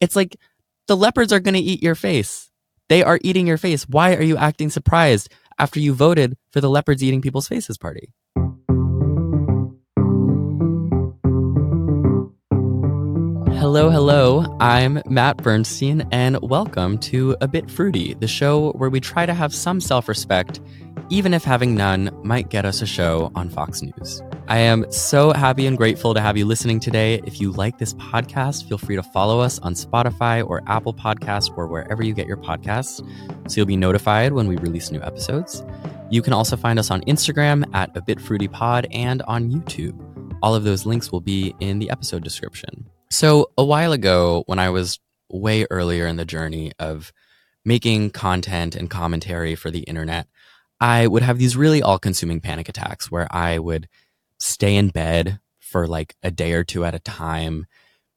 It's like the leopards are going to eat your face. They are eating your face. Why are you acting surprised after you voted for the leopards eating people's faces party? Hello, hello. I'm Matt Bernstein, and welcome to A Bit Fruity, the show where we try to have some self respect, even if having none might get us a show on Fox News. I am so happy and grateful to have you listening today. If you like this podcast, feel free to follow us on Spotify or Apple Podcasts or wherever you get your podcasts so you'll be notified when we release new episodes. You can also find us on Instagram at a bit fruity pod and on YouTube. All of those links will be in the episode description. So, a while ago, when I was way earlier in the journey of making content and commentary for the internet, I would have these really all consuming panic attacks where I would stay in bed for like a day or two at a time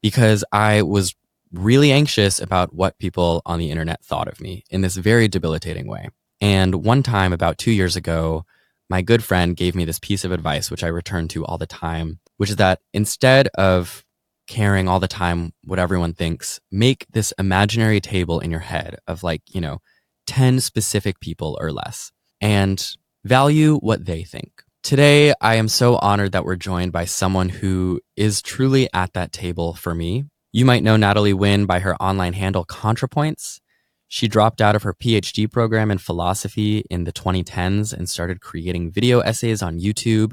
because I was really anxious about what people on the internet thought of me in this very debilitating way. And one time, about two years ago, my good friend gave me this piece of advice, which I return to all the time, which is that instead of caring all the time what everyone thinks, make this imaginary table in your head of like, you know, 10 specific people or less and value what they think. Today, I am so honored that we're joined by someone who is truly at that table for me. You might know Natalie Wynn by her online handle ContraPoints. She dropped out of her PhD program in philosophy in the 2010s and started creating video essays on YouTube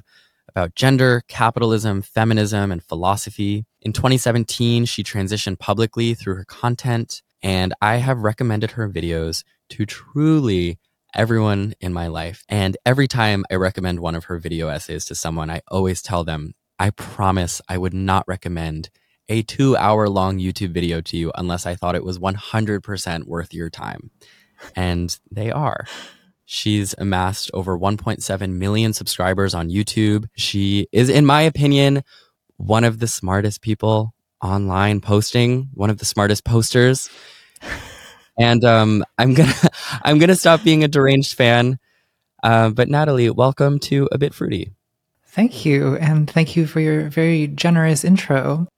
about gender, capitalism, feminism, and philosophy. In 2017, she transitioned publicly through her content, and I have recommended her videos to truly everyone in my life. And every time I recommend one of her video essays to someone, I always tell them, I promise I would not recommend a two hour long YouTube video to you unless I thought it was 100% worth your time. And they are. She's amassed over 1.7 million subscribers on YouTube. She is, in my opinion, one of the smartest people online posting, one of the smartest posters. And um, I'm gonna I'm gonna stop being a deranged fan. Uh, but Natalie, welcome to a bit fruity. Thank you, and thank you for your very generous intro.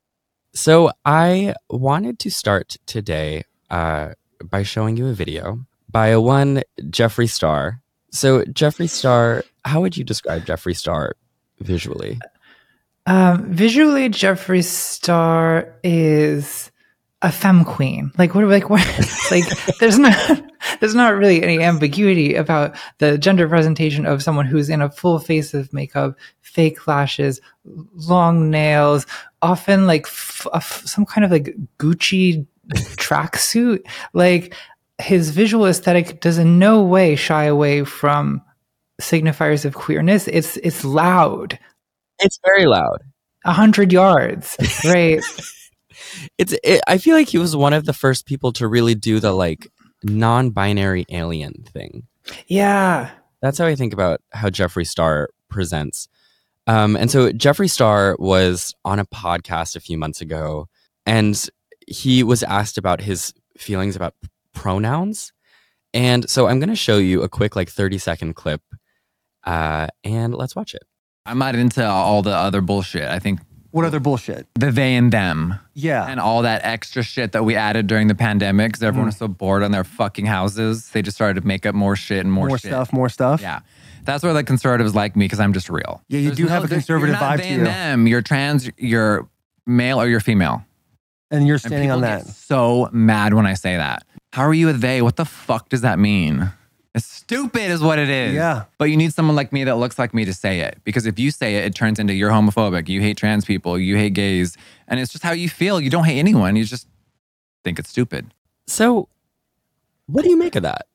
So I wanted to start today uh, by showing you a video by a one Jeffree Star. So Jeffree Star, how would you describe Jeffree Star visually? Um, visually, Jeffree Star is a femme queen. Like what? Like what? like there's not there's not really any ambiguity about the gender presentation of someone who's in a full face of makeup, fake lashes, long nails, often like f- f- some kind of like Gucci tracksuit. Like his visual aesthetic does in no way shy away from signifiers of queerness. It's it's loud. It's very loud. A hundred yards, right? it's it, I feel like he was one of the first people to really do the like non-binary alien thing. Yeah. That's how I think about how Jeffree Star presents. Um, and so Jeffree Star was on a podcast a few months ago and he was asked about his feelings about pronouns. And so I'm going to show you a quick, like 30 second clip uh, and let's watch it. I'm not into all the other bullshit. I think what other bullshit? The they and them. Yeah. And all that extra shit that we added during the pandemic because everyone mm. was so bored on their fucking houses. They just started to make up more shit and more, more shit. stuff, more stuff. Yeah. That's why the conservatives like me because I'm just real. Yeah, you There's do no, have a conservative vibe to you. Them. You're trans, you're male or you're female. And you're standing and on that. so mad when I say that. How are you a they? What the fuck does that mean? It's stupid, is what it is. Yeah. But you need someone like me that looks like me to say it. Because if you say it, it turns into you're homophobic, you hate trans people, you hate gays. And it's just how you feel. You don't hate anyone. You just think it's stupid. So, what do you make of that?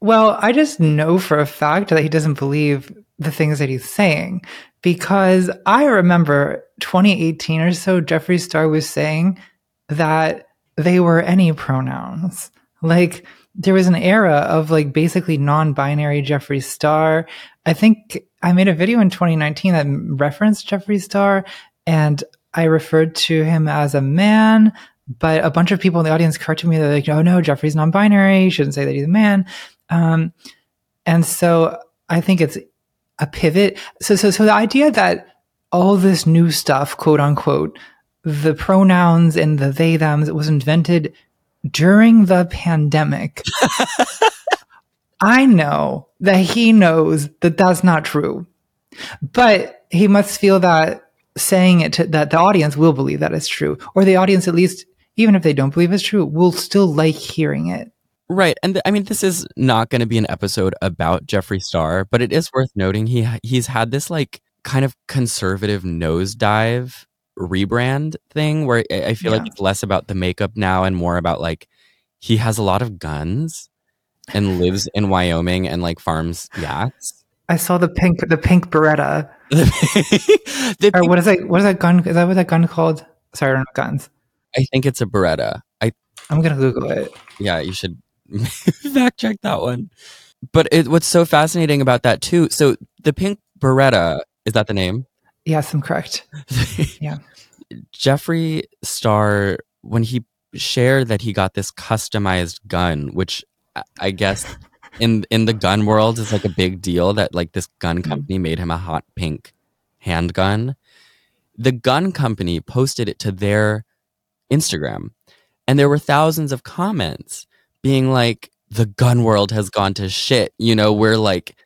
Well, I just know for a fact that he doesn't believe the things that he's saying because I remember 2018 or so, Jeffree Star was saying that they were any pronouns. Like, there was an era of like basically non-binary Jeffree Star. I think I made a video in 2019 that referenced Jeffree Star and I referred to him as a man, but a bunch of people in the audience corrected me. They're like, oh no, Jeffree's non-binary. You shouldn't say that he's a man. Um, and so I think it's a pivot. So, so, so the idea that all this new stuff, quote unquote, the pronouns and the they thems was invented during the pandemic. I know that he knows that that's not true, but he must feel that saying it to that the audience will believe that it's true, or the audience, at least, even if they don't believe it's true, will still like hearing it. Right. And th- I mean, this is not going to be an episode about Jeffree Star, but it is worth noting he he's had this like kind of conservative nosedive rebrand thing where I feel yeah. like it's less about the makeup now and more about like he has a lot of guns and lives in Wyoming and like farms yaks. I saw the pink the pink Beretta. the or what is that? What is that gun? Is that what that gun called? Sorry, I don't guns. I think it's a Beretta. I I'm gonna Google it. Yeah, you should fact check that one. But it, what's so fascinating about that too? So the pink Beretta is that the name? Yes, I'm correct. yeah. Jeffree Star when he shared that he got this customized gun, which I guess in in the gun world is like a big deal that like this gun mm-hmm. company made him a hot pink handgun. The gun company posted it to their Instagram and there were thousands of comments being like the gun world has gone to shit. You know, we're like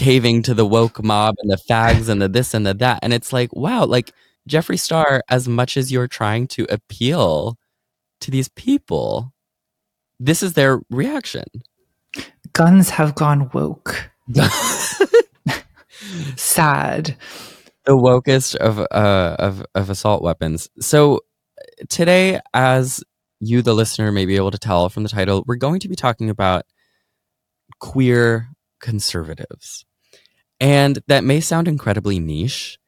caving to the woke mob and the fags and the this and the that. And it's like, wow, like Jeffree Star, as much as you're trying to appeal to these people, this is their reaction. Guns have gone woke. Sad. The wokest of uh of of assault weapons. So today, as you, the listener, may be able to tell from the title, we're going to be talking about queer conservatives. And that may sound incredibly niche.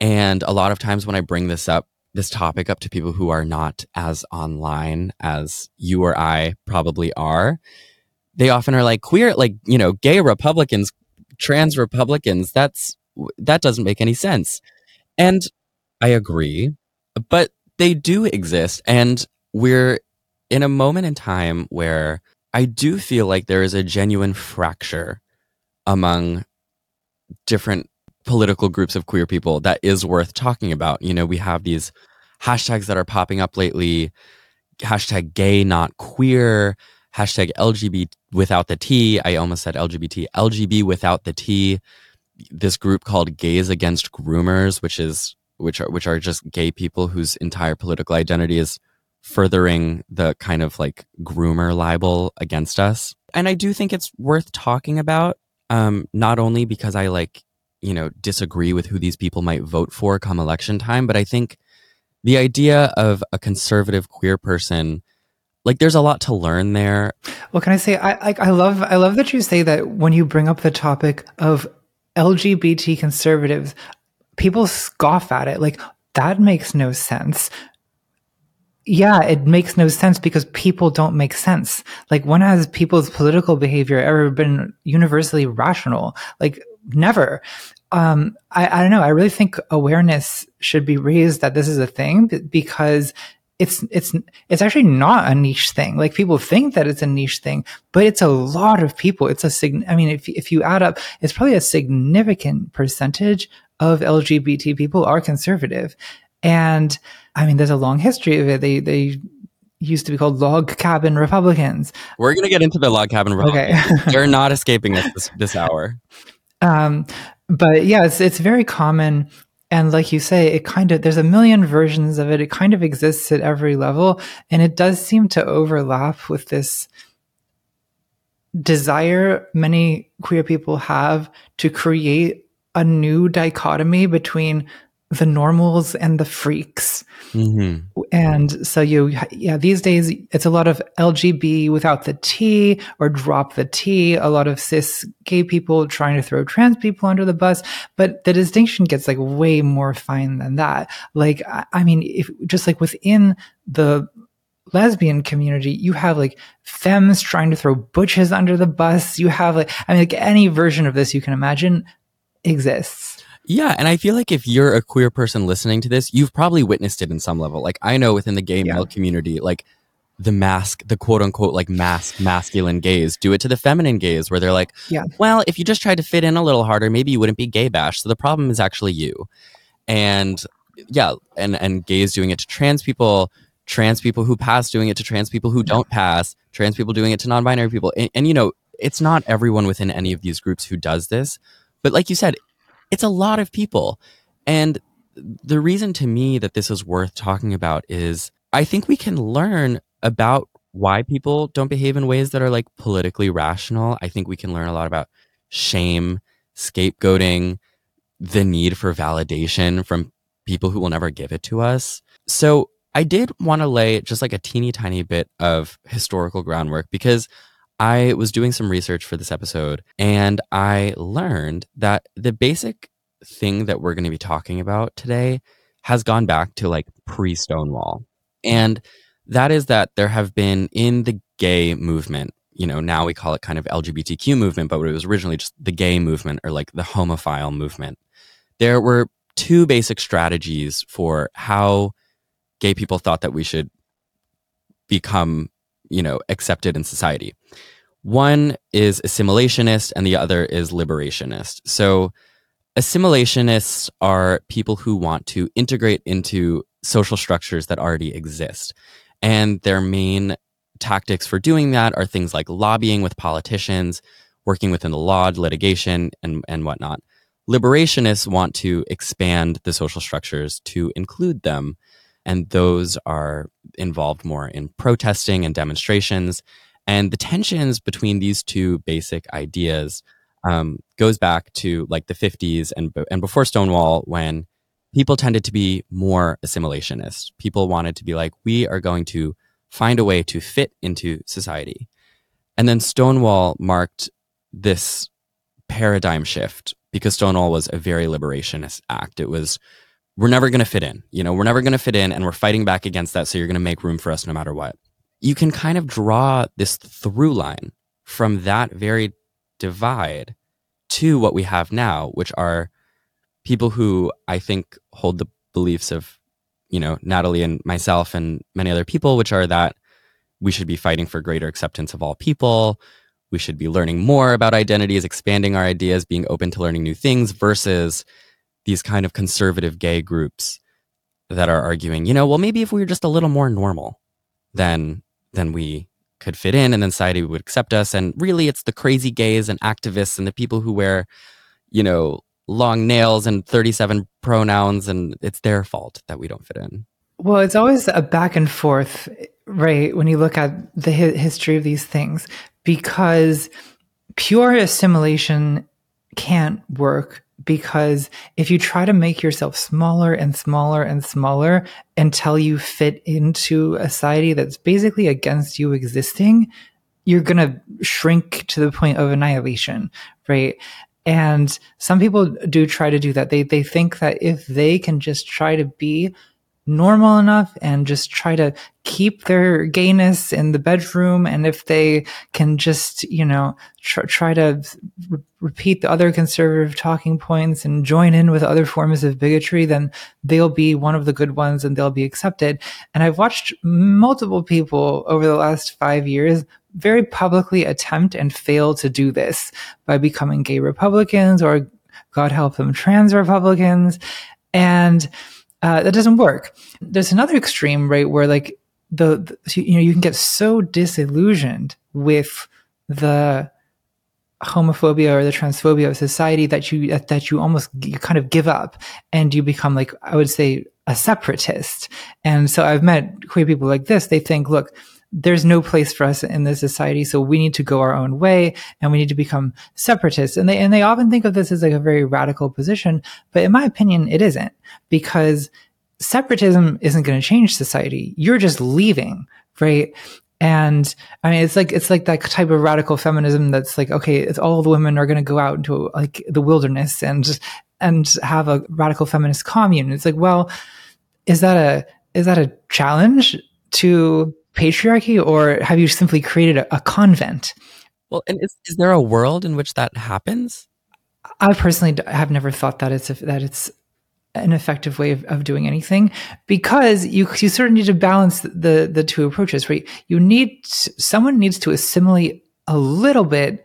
And a lot of times when I bring this up, this topic up to people who are not as online as you or I probably are, they often are like queer, like, you know, gay Republicans, trans Republicans. That's, that doesn't make any sense. And I agree, but they do exist. And we're in a moment in time where I do feel like there is a genuine fracture among different political groups of queer people that is worth talking about. You know, we have these hashtags that are popping up lately hashtag gay, not queer, hashtag LGBT without the T. I almost said LGBT, LGB without the T. This group called Gays Against Groomers, which is which are which are just gay people whose entire political identity is furthering the kind of like groomer libel against us. And I do think it's worth talking about um, not only because I like, you know, disagree with who these people might vote for come election time, but I think the idea of a conservative queer person, like there's a lot to learn there. Well, can I say I like I love I love that you say that when you bring up the topic of LGBT conservatives, people scoff at it. Like that makes no sense yeah, it makes no sense because people don't make sense. Like, when has people's political behavior ever been universally rational? Like, never. Um, I, I don't know. I really think awareness should be raised that this is a thing because it's it's it's actually not a niche thing. Like people think that it's a niche thing, but it's a lot of people. It's a sig- I mean, if if you add up, it's probably a significant percentage of LGBT people are conservative, and I mean, there's a long history of it. They they used to be called log cabin Republicans. We're gonna get into the log cabin Republicans. Okay. They're not escaping us this, this hour. Um, but yeah, it's it's very common. And like you say, it kind of there's a million versions of it. It kind of exists at every level, and it does seem to overlap with this desire many queer people have to create a new dichotomy between the normals and the freaks. Mm-hmm. And so you, yeah, these days it's a lot of LGB without the T or drop the T, a lot of cis gay people trying to throw trans people under the bus. But the distinction gets like way more fine than that. Like, I mean, if just like within the lesbian community, you have like femmes trying to throw butches under the bus. You have like, I mean, like any version of this you can imagine exists. Yeah, and I feel like if you're a queer person listening to this, you've probably witnessed it in some level. Like I know within the gay yeah. male community, like the mask, the quote unquote like mask masculine gaze, do it to the feminine gaze where they're like, yeah. well, if you just tried to fit in a little harder, maybe you wouldn't be gay bash. So the problem is actually you. And yeah, and and gays doing it to trans people, trans people who pass doing it to trans people who don't pass, trans people doing it to non-binary people, and, and you know, it's not everyone within any of these groups who does this, but like you said, it's a lot of people, and the reason to me that this is worth talking about is I think we can learn about why people don't behave in ways that are like politically rational. I think we can learn a lot about shame, scapegoating, the need for validation from people who will never give it to us. So I did want to lay just like a teeny tiny bit of historical groundwork because I was doing some research for this episode and I learned that the basic thing that we're going to be talking about today has gone back to like pre Stonewall. And that is that there have been in the gay movement, you know, now we call it kind of LGBTQ movement, but it was originally just the gay movement or like the homophile movement. There were two basic strategies for how gay people thought that we should become, you know, accepted in society. One is assimilationist and the other is liberationist. So assimilationists are people who want to integrate into social structures that already exist. And their main tactics for doing that are things like lobbying with politicians, working within the law, litigation, and, and whatnot. Liberationists want to expand the social structures to include them. And those are involved more in protesting and demonstrations. And the tensions between these two basic ideas um, goes back to like the 50s and, and before Stonewall when people tended to be more assimilationist. People wanted to be like, we are going to find a way to fit into society. And then Stonewall marked this paradigm shift because Stonewall was a very liberationist act. It was, we're never going to fit in. You know, we're never going to fit in and we're fighting back against that. So you're going to make room for us no matter what. You can kind of draw this through line from that very divide to what we have now, which are people who I think hold the beliefs of, you know, Natalie and myself and many other people, which are that we should be fighting for greater acceptance of all people. We should be learning more about identities, expanding our ideas, being open to learning new things versus these kind of conservative gay groups that are arguing, you know, well, maybe if we were just a little more normal, then then we could fit in and then society would accept us. And really, it's the crazy gays and activists and the people who wear, you know, long nails and 37 pronouns, and it's their fault that we don't fit in. Well, it's always a back and forth, right? When you look at the hi- history of these things, because pure assimilation can't work because if you try to make yourself smaller and smaller and smaller until you fit into a society that's basically against you existing, you're going to shrink to the point of annihilation, right? And some people do try to do that. They they think that if they can just try to be normal enough and just try to keep their gayness in the bedroom. And if they can just, you know, tr- try to re- repeat the other conservative talking points and join in with other forms of bigotry, then they'll be one of the good ones and they'll be accepted. And I've watched multiple people over the last five years very publicly attempt and fail to do this by becoming gay Republicans or God help them, trans Republicans. And uh, that doesn't work. There's another extreme, right, where like the, the, you know you can get so disillusioned with the homophobia or the transphobia of society that you that you almost you kind of give up and you become like I would say a separatist. And so I've met queer people like this. They think, look, there's no place for us in this society. So we need to go our own way and we need to become separatists. And they, and they often think of this as like a very radical position. But in my opinion, it isn't because separatism isn't going to change society. You're just leaving, right? And I mean, it's like, it's like that type of radical feminism that's like, okay, it's all the women are going to go out into like the wilderness and, and have a radical feminist commune. It's like, well, is that a, is that a challenge to patriarchy or have you simply created a, a convent? Well, and is, is there a world in which that happens? I personally have never thought that it's a, that it's an effective way of, of doing anything because you you sort of need to balance the the two approaches, right? You need someone needs to assimilate a little bit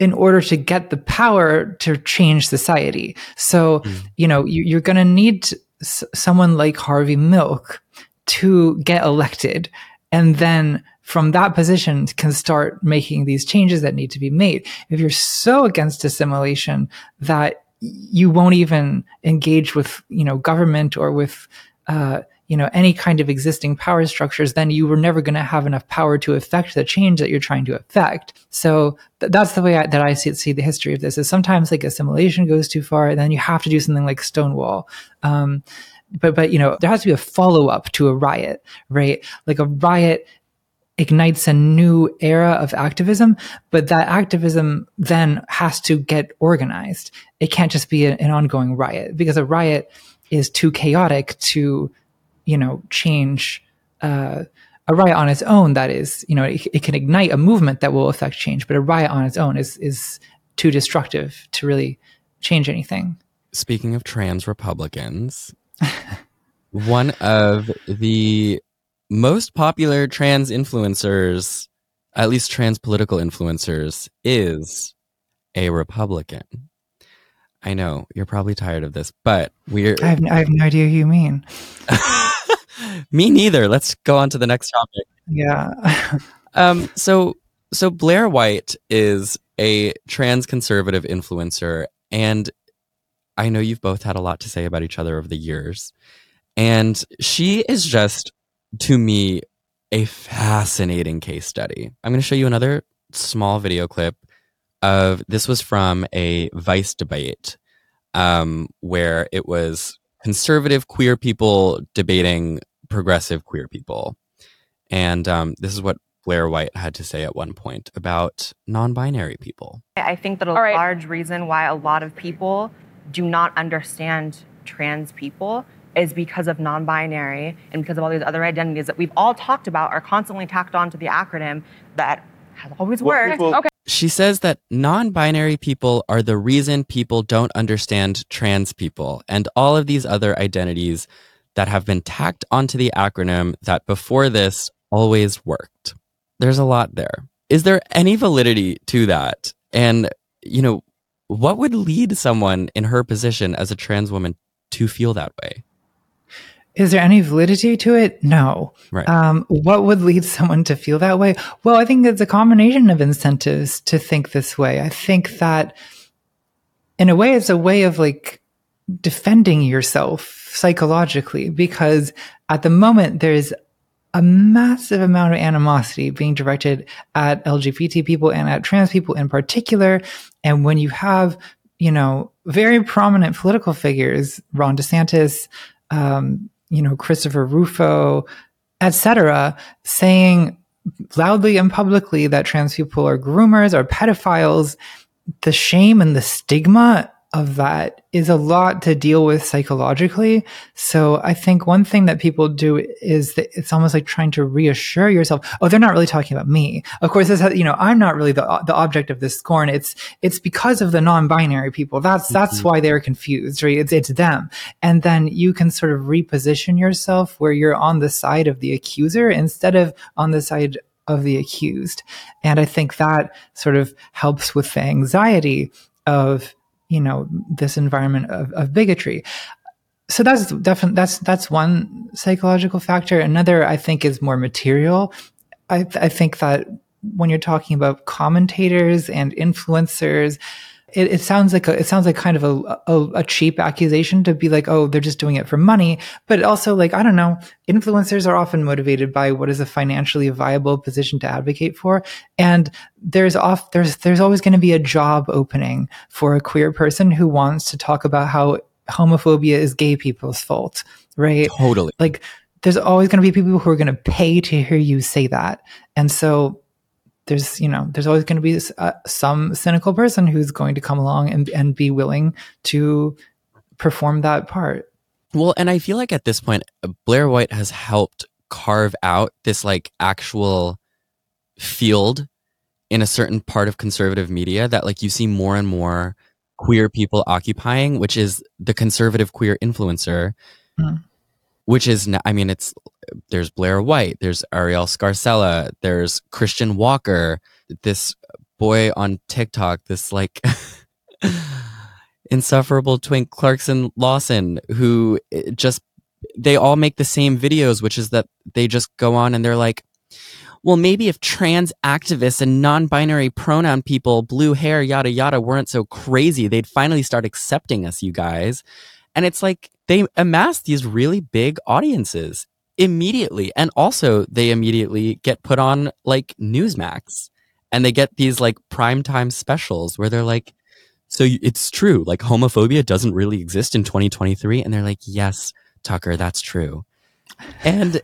in order to get the power to change society. So, mm. you know, you, are going to need s- someone like Harvey Milk to get elected and then from that position can start making these changes that need to be made. If you're so against assimilation that you won't even engage with, you know, government or with, uh, you know, any kind of existing power structures, then you were never going to have enough power to affect the change that you're trying to affect. So th- that's the way I, that I see, see, the history of this is sometimes like assimilation goes too far and then you have to do something like Stonewall. Um, but, but, you know, there has to be a follow up to a riot, right? Like a riot ignites a new era of activism, but that activism then has to get organized. It can't just be an, an ongoing riot because a riot is too chaotic to, you know, change. Uh, a riot on its own, that is, you know, it, it, can ignite a movement that will affect change, but a riot on its own is is too destructive to really change anything. Speaking of trans Republicans, one of the most popular trans influencers, at least trans political influencers, is a Republican. I know you're probably tired of this, but we're. I have, I have no idea who you mean. Me neither. Let's go on to the next topic. Yeah. um. So so Blair White is a trans conservative influencer, and I know you've both had a lot to say about each other over the years. And she is just to me a fascinating case study. I'm going to show you another small video clip of this was from a Vice debate um, where it was conservative queer people debating progressive queer people. And um, this is what Blair White had to say at one point about non binary people. I think that a right. large reason why a lot of people do not understand trans people is because of non binary and because of all these other identities that we've all talked about are constantly tacked onto the acronym that has always worked. Well, okay. She says that non binary people are the reason people don't understand trans people and all of these other identities that have been tacked onto the acronym that before this always worked. There's a lot there. Is there any validity to that? And, you know, what would lead someone in her position as a trans woman to feel that way? Is there any validity to it? No. Right. Um, what would lead someone to feel that way? Well, I think it's a combination of incentives to think this way. I think that in a way, it's a way of like defending yourself psychologically because at the moment there's a massive amount of animosity being directed at LGBT people and at trans people in particular. And when you have, you know, very prominent political figures, Ron DeSantis, um, you know, Christopher Rufo, etc., saying loudly and publicly that trans people are groomers or pedophiles, the shame and the stigma of that is a lot to deal with psychologically. So I think one thing that people do is that it's almost like trying to reassure yourself, oh, they're not really talking about me. Of course, this has, you know, I'm not really the the object of this scorn. It's it's because of the non-binary people. That's that's mm-hmm. why they're confused, right? It's it's them. And then you can sort of reposition yourself where you're on the side of the accuser instead of on the side of the accused. And I think that sort of helps with the anxiety of you know this environment of, of bigotry. So that's definitely that's that's one psychological factor. Another i think is more material. I, I think that when you're talking about commentators and influencers it, it sounds like a, it sounds like kind of a, a, a cheap accusation to be like, oh, they're just doing it for money. But also like, I don't know, influencers are often motivated by what is a financially viable position to advocate for. And there's off, there's, there's always going to be a job opening for a queer person who wants to talk about how homophobia is gay people's fault, right? Totally. Like, there's always going to be people who are going to pay to hear you say that. And so there's you know there's always going to be uh, some cynical person who's going to come along and and be willing to perform that part. Well, and I feel like at this point Blair White has helped carve out this like actual field in a certain part of conservative media that like you see more and more queer people occupying, which is the conservative queer influencer. Mm. Which is, I mean, it's there's Blair White, there's Arielle Scarcella, there's Christian Walker, this boy on TikTok, this like insufferable twink Clarkson Lawson, who eh, just they all make the same videos, which is that they just go on and they're like, well, maybe if trans activists and non binary pronoun people, blue hair, yada, yada, weren't so crazy, they'd finally start accepting us, you guys. And it's like they amass these really big audiences immediately. And also, they immediately get put on like Newsmax and they get these like primetime specials where they're like, so it's true, like homophobia doesn't really exist in 2023. And they're like, yes, Tucker, that's true. And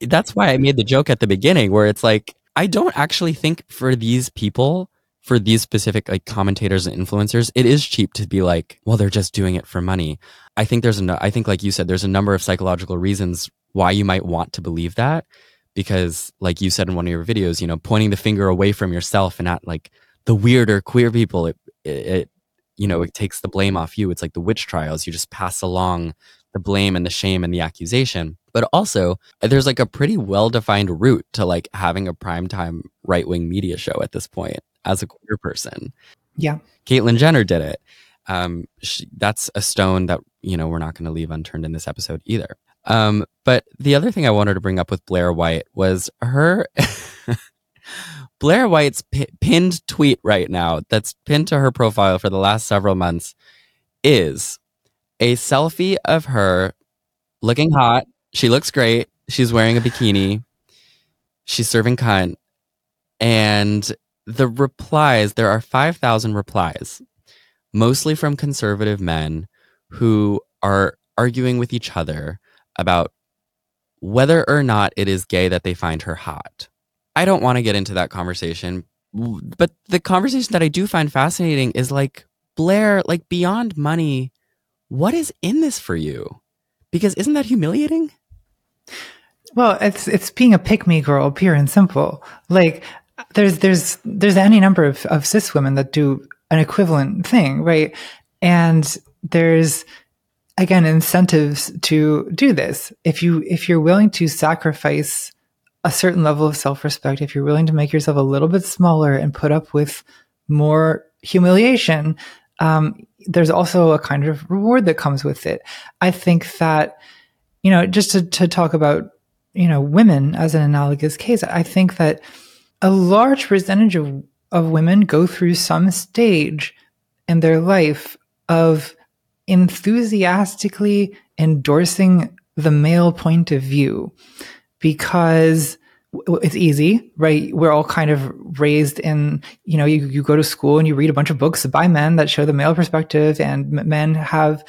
that's why I made the joke at the beginning where it's like, I don't actually think for these people, for these specific like commentators and influencers, it is cheap to be like, well, they're just doing it for money. I think there's a, I think like you said, there's a number of psychological reasons why you might want to believe that. Because like you said in one of your videos, you know, pointing the finger away from yourself and at like the weirder queer people, it, it, it you know, it takes the blame off you. It's like the witch trials. You just pass along the blame and the shame and the accusation. But also, there's like a pretty well defined route to like having a primetime right wing media show at this point as a queer person. Yeah. Caitlyn Jenner did it. Um, she, that's a stone that, you know, we're not going to leave unturned in this episode either. Um, but the other thing I wanted to bring up with Blair White was her. Blair White's p- pinned tweet right now, that's pinned to her profile for the last several months, is a selfie of her looking hot. She looks great. She's wearing a bikini. She's serving cunt. And the replies, there are 5,000 replies, mostly from conservative men who are arguing with each other about whether or not it is gay that they find her hot. I don't want to get into that conversation, but the conversation that I do find fascinating is like, Blair, like beyond money, what is in this for you? Because isn't that humiliating? Well, it's it's being a pick me girl, pure and simple. Like there's there's there's any number of, of cis women that do an equivalent thing, right? And there's again incentives to do this. If you if you're willing to sacrifice a certain level of self-respect, if you're willing to make yourself a little bit smaller and put up with more humiliation, um, there's also a kind of reward that comes with it. I think that, you know, just to, to talk about, you know, women as an analogous case, I think that a large percentage of, of women go through some stage in their life of enthusiastically endorsing the male point of view because it's easy, right? We're all kind of raised in, you know, you, you go to school and you read a bunch of books by men that show the male perspective and men have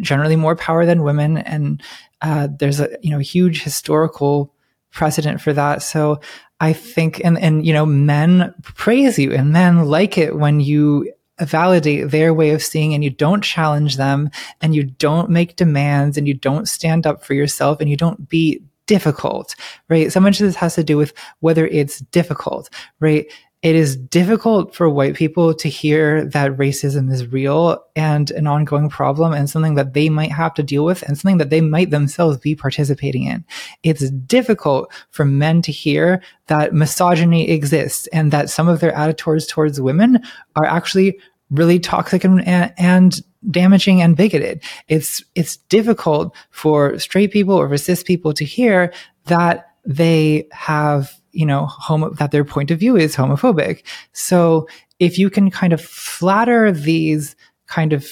generally more power than women. And, uh, there's a, you know, huge historical precedent for that. So I think, and, and, you know, men praise you and men like it when you validate their way of seeing and you don't challenge them and you don't make demands and you don't stand up for yourself and you don't be difficult, right? So much of this has to do with whether it's difficult, right? It is difficult for white people to hear that racism is real and an ongoing problem and something that they might have to deal with and something that they might themselves be participating in. It's difficult for men to hear that misogyny exists and that some of their attitudes towards women are actually really toxic and, and damaging and bigoted. It's it's difficult for straight people or cis people to hear that they have you know homo that their point of view is homophobic. So if you can kind of flatter these kind of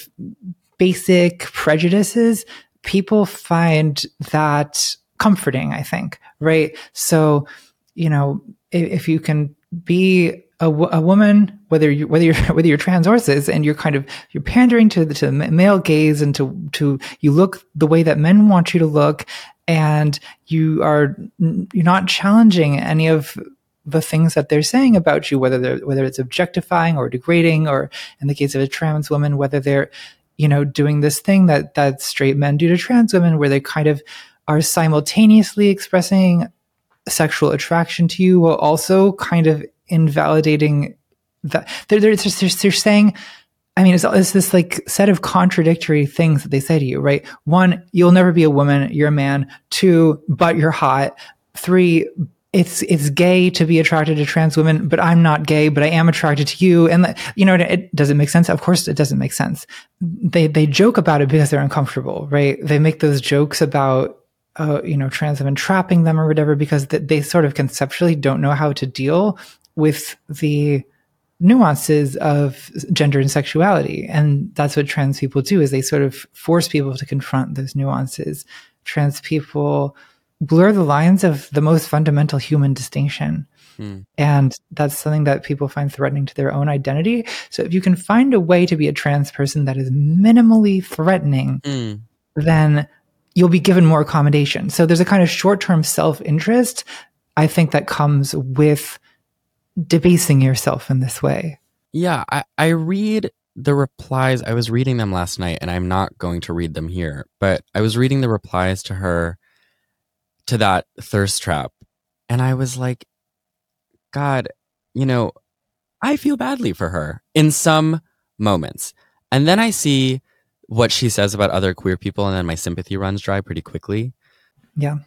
basic prejudices, people find that comforting. I think right. So you know if, if you can be a, woman, whether you whether you're whether you're trans or cis, and you're kind of you're pandering to the to the male gaze and to to you look the way that men want you to look, and you are you're not challenging any of the things that they're saying about you, whether they're whether it's objectifying or degrading, or in the case of a trans woman, whether they're you know doing this thing that that straight men do to trans women, where they kind of are simultaneously expressing sexual attraction to you while also kind of invalidating that they're, they're, they're, they're saying I mean, it's, it's, this like set of contradictory things that they say to you, right? One, you'll never be a woman, you're a man. Two, but you're hot. Three, it's it's gay to be attracted to trans women, but I'm not gay, but I am attracted to you. And you know, it, it make sense? Of course, it doesn't make sense. They they joke about it because they're uncomfortable, right? They make those jokes about uh, you know trans women trapping them or whatever because they, they sort of conceptually don't know how to deal with the nuances of gender and sexuality and that's what trans people do is they sort of force people to confront those nuances trans people blur the lines of the most fundamental human distinction. Hmm. And that's something that people find threatening to their own identity. So if you can find a way to be a trans person that is minimally threatening, mm. then you'll be given more accommodation. So there's a kind of short term self interest, I think, that comes with debasing yourself in this way. Yeah, I, I read the replies. I was reading them last night, and I'm not going to read them here, but I was reading the replies to her to that thirst trap. And I was like, God, you know, I feel badly for her in some moments. And then I see what she says about other queer people, and then my sympathy runs dry pretty quickly. Yeah.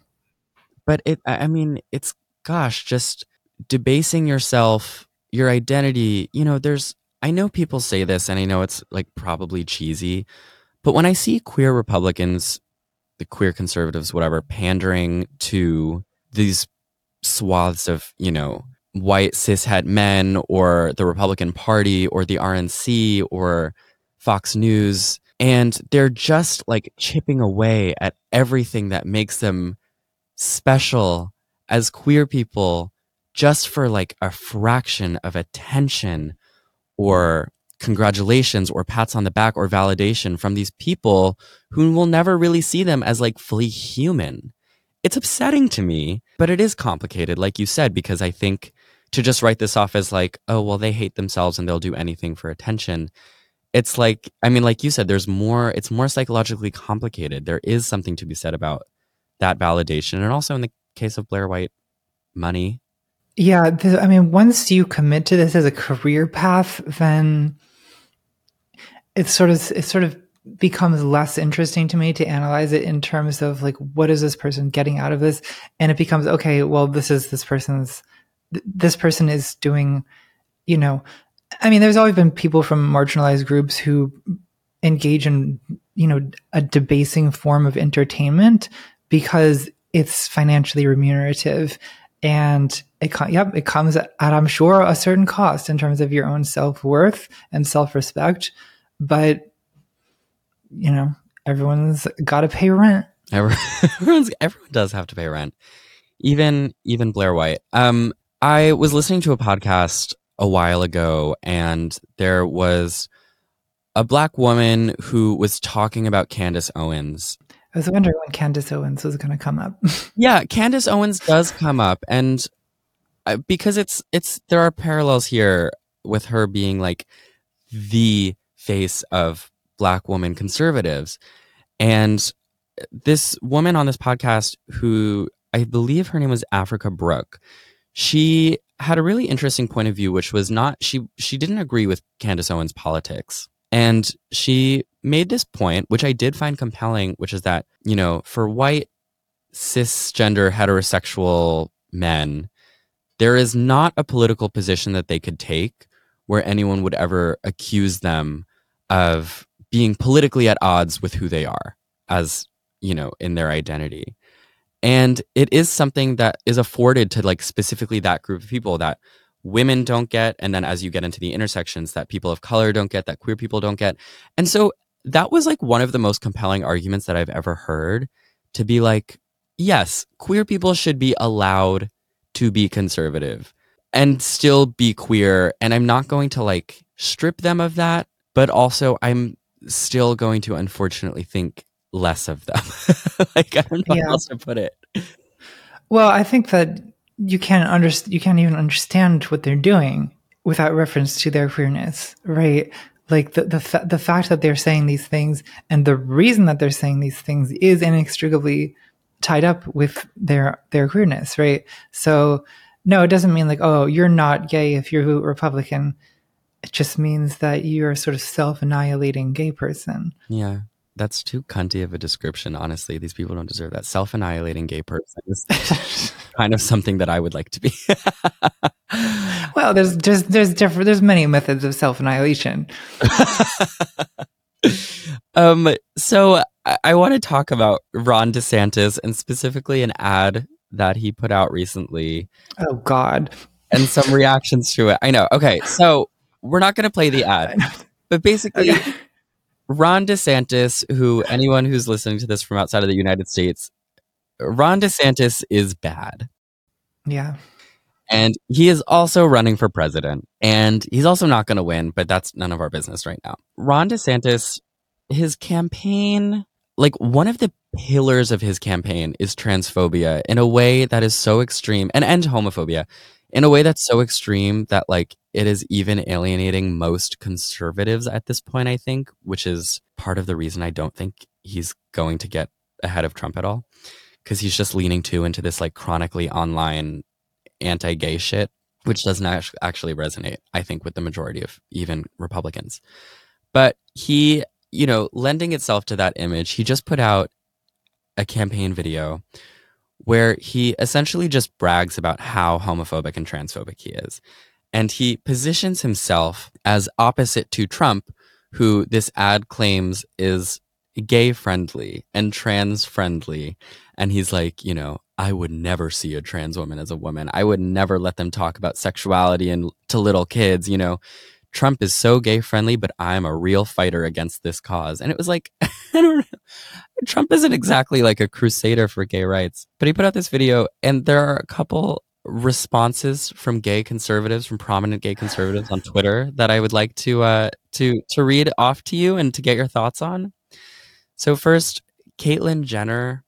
But it, I mean, it's, gosh, just debasing yourself, your identity. You know, there's, I know people say this, and I know it's like probably cheesy, but when I see queer Republicans the queer conservatives, whatever, pandering to these swaths of, you know, white cishet men or the Republican Party or the RNC or Fox News. And they're just like chipping away at everything that makes them special as queer people just for like a fraction of attention or congratulations or pats on the back or validation from these people who will never really see them as like fully human. It's upsetting to me, but it is complicated, like you said, because I think to just write this off as like, oh, well, they hate themselves and they'll do anything for attention. It's like, I mean, like you said, there's more, it's more psychologically complicated. There is something to be said about that validation. And also in the case of Blair White, money. Yeah. I mean, once you commit to this as a career path, then it's sort of it sort of becomes less interesting to me to analyze it in terms of like what is this person getting out of this and it becomes okay well this is this person's this person is doing you know i mean there's always been people from marginalized groups who engage in you know a debasing form of entertainment because it's financially remunerative and it yep it comes at i'm sure a certain cost in terms of your own self-worth and self-respect but you know, everyone's got to pay rent. Everyone's everyone does have to pay rent. Even even Blair White. Um, I was listening to a podcast a while ago, and there was a black woman who was talking about Candace Owens. I was wondering when Candace Owens was going to come up. yeah, Candace Owens does come up, and uh, because it's it's there are parallels here with her being like the face of black woman conservatives. And this woman on this podcast, who I believe her name was Africa Brooke, she had a really interesting point of view, which was not she she didn't agree with Candace Owens' politics. And she made this point, which I did find compelling, which is that, you know, for white cisgender heterosexual men, there is not a political position that they could take where anyone would ever accuse them of being politically at odds with who they are as you know in their identity. And it is something that is afforded to like specifically that group of people that women don't get and then as you get into the intersections that people of color don't get that queer people don't get and so that was like one of the most compelling arguments that i've ever heard to be like yes queer people should be allowed to be conservative and still be queer and i'm not going to like strip them of that but also I'm still going to unfortunately think less of them. like I don't know yeah. how else to put it. Well, I think that you can't understand you can't even understand what they're doing without reference to their queerness, right? Like the the fa- the fact that they're saying these things and the reason that they're saying these things is inextricably tied up with their their queerness, right? So no, it doesn't mean like oh you're not gay if you're Republican it just means that you're a sort of self annihilating gay person. Yeah. That's too cunty of a description, honestly. These people don't deserve that. Self annihilating gay person is kind of something that I would like to be. well, there's there's there's different there's many methods of self annihilation. um so I, I want to talk about Ron DeSantis and specifically an ad that he put out recently. Oh God. And some reactions to it. I know. Okay, so we're not gonna play the ad. But basically okay. Ron DeSantis, who anyone who's listening to this from outside of the United States, Ron DeSantis is bad. Yeah. And he is also running for president. And he's also not going to win, but that's none of our business right now. Ron DeSantis, his campaign, like one of the pillars of his campaign is transphobia in a way that is so extreme and, and homophobia in a way that's so extreme that like it is even alienating most conservatives at this point, I think, which is part of the reason I don't think he's going to get ahead of Trump at all. Because he's just leaning too into this like chronically online anti gay shit, which doesn't actually resonate, I think, with the majority of even Republicans. But he, you know, lending itself to that image, he just put out a campaign video where he essentially just brags about how homophobic and transphobic he is. And he positions himself as opposite to Trump, who this ad claims is gay friendly and trans friendly. And he's like, you know, I would never see a trans woman as a woman. I would never let them talk about sexuality and to little kids, you know. Trump is so gay friendly, but I'm a real fighter against this cause. And it was like, I don't know. Trump isn't exactly like a crusader for gay rights, but he put out this video and there are a couple responses from gay conservatives, from prominent gay conservatives on Twitter that I would like to uh to to read off to you and to get your thoughts on. So first, Caitlyn Jenner,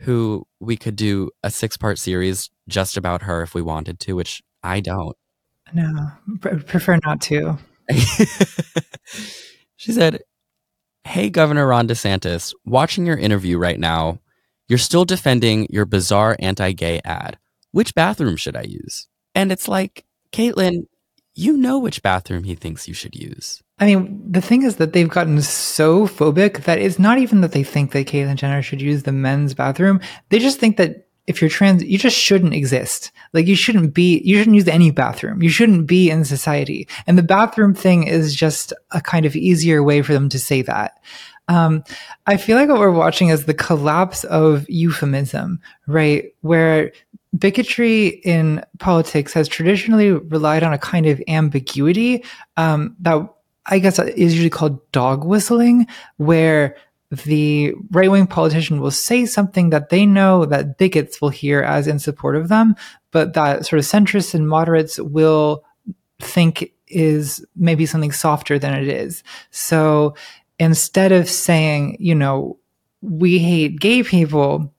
who we could do a six-part series just about her if we wanted to, which I don't. No, prefer not to. she said, Hey, Governor Ron DeSantis, watching your interview right now, you're still defending your bizarre anti gay ad. Which bathroom should I use? And it's like, Caitlyn, you know which bathroom he thinks you should use. I mean, the thing is that they've gotten so phobic that it's not even that they think that Caitlyn Jenner should use the men's bathroom. They just think that if you're trans, you just shouldn't exist. Like you shouldn't be, you shouldn't use any bathroom. You shouldn't be in society. And the bathroom thing is just a kind of easier way for them to say that. Um, I feel like what we're watching is the collapse of euphemism, right? Where bigotry in politics has traditionally relied on a kind of ambiguity um, that I guess is usually called dog whistling, where the right wing politician will say something that they know that bigots will hear as in support of them, but that sort of centrists and moderates will think is maybe something softer than it is. So instead of saying, you know, we hate gay people,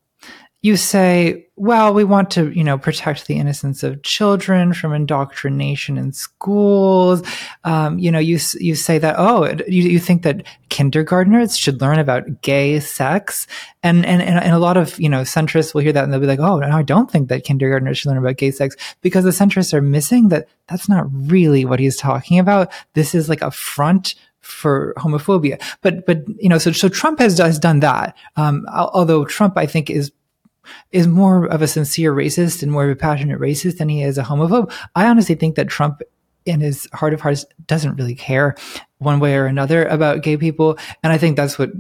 you say, well, we want to, you know, protect the innocence of children from indoctrination in schools. Um, you know, you you say that, oh, you, you think that kindergartners should learn about gay sex, and, and and a lot of you know centrists will hear that and they'll be like, oh, no, I don't think that kindergartners should learn about gay sex because the centrists are missing that that's not really what he's talking about. This is like a front for homophobia. But but you know, so so Trump has has done that. Um, although Trump, I think, is is more of a sincere racist and more of a passionate racist than he is a homophobe. I honestly think that Trump in his heart of hearts doesn't really care one way or another about gay people. And I think that's what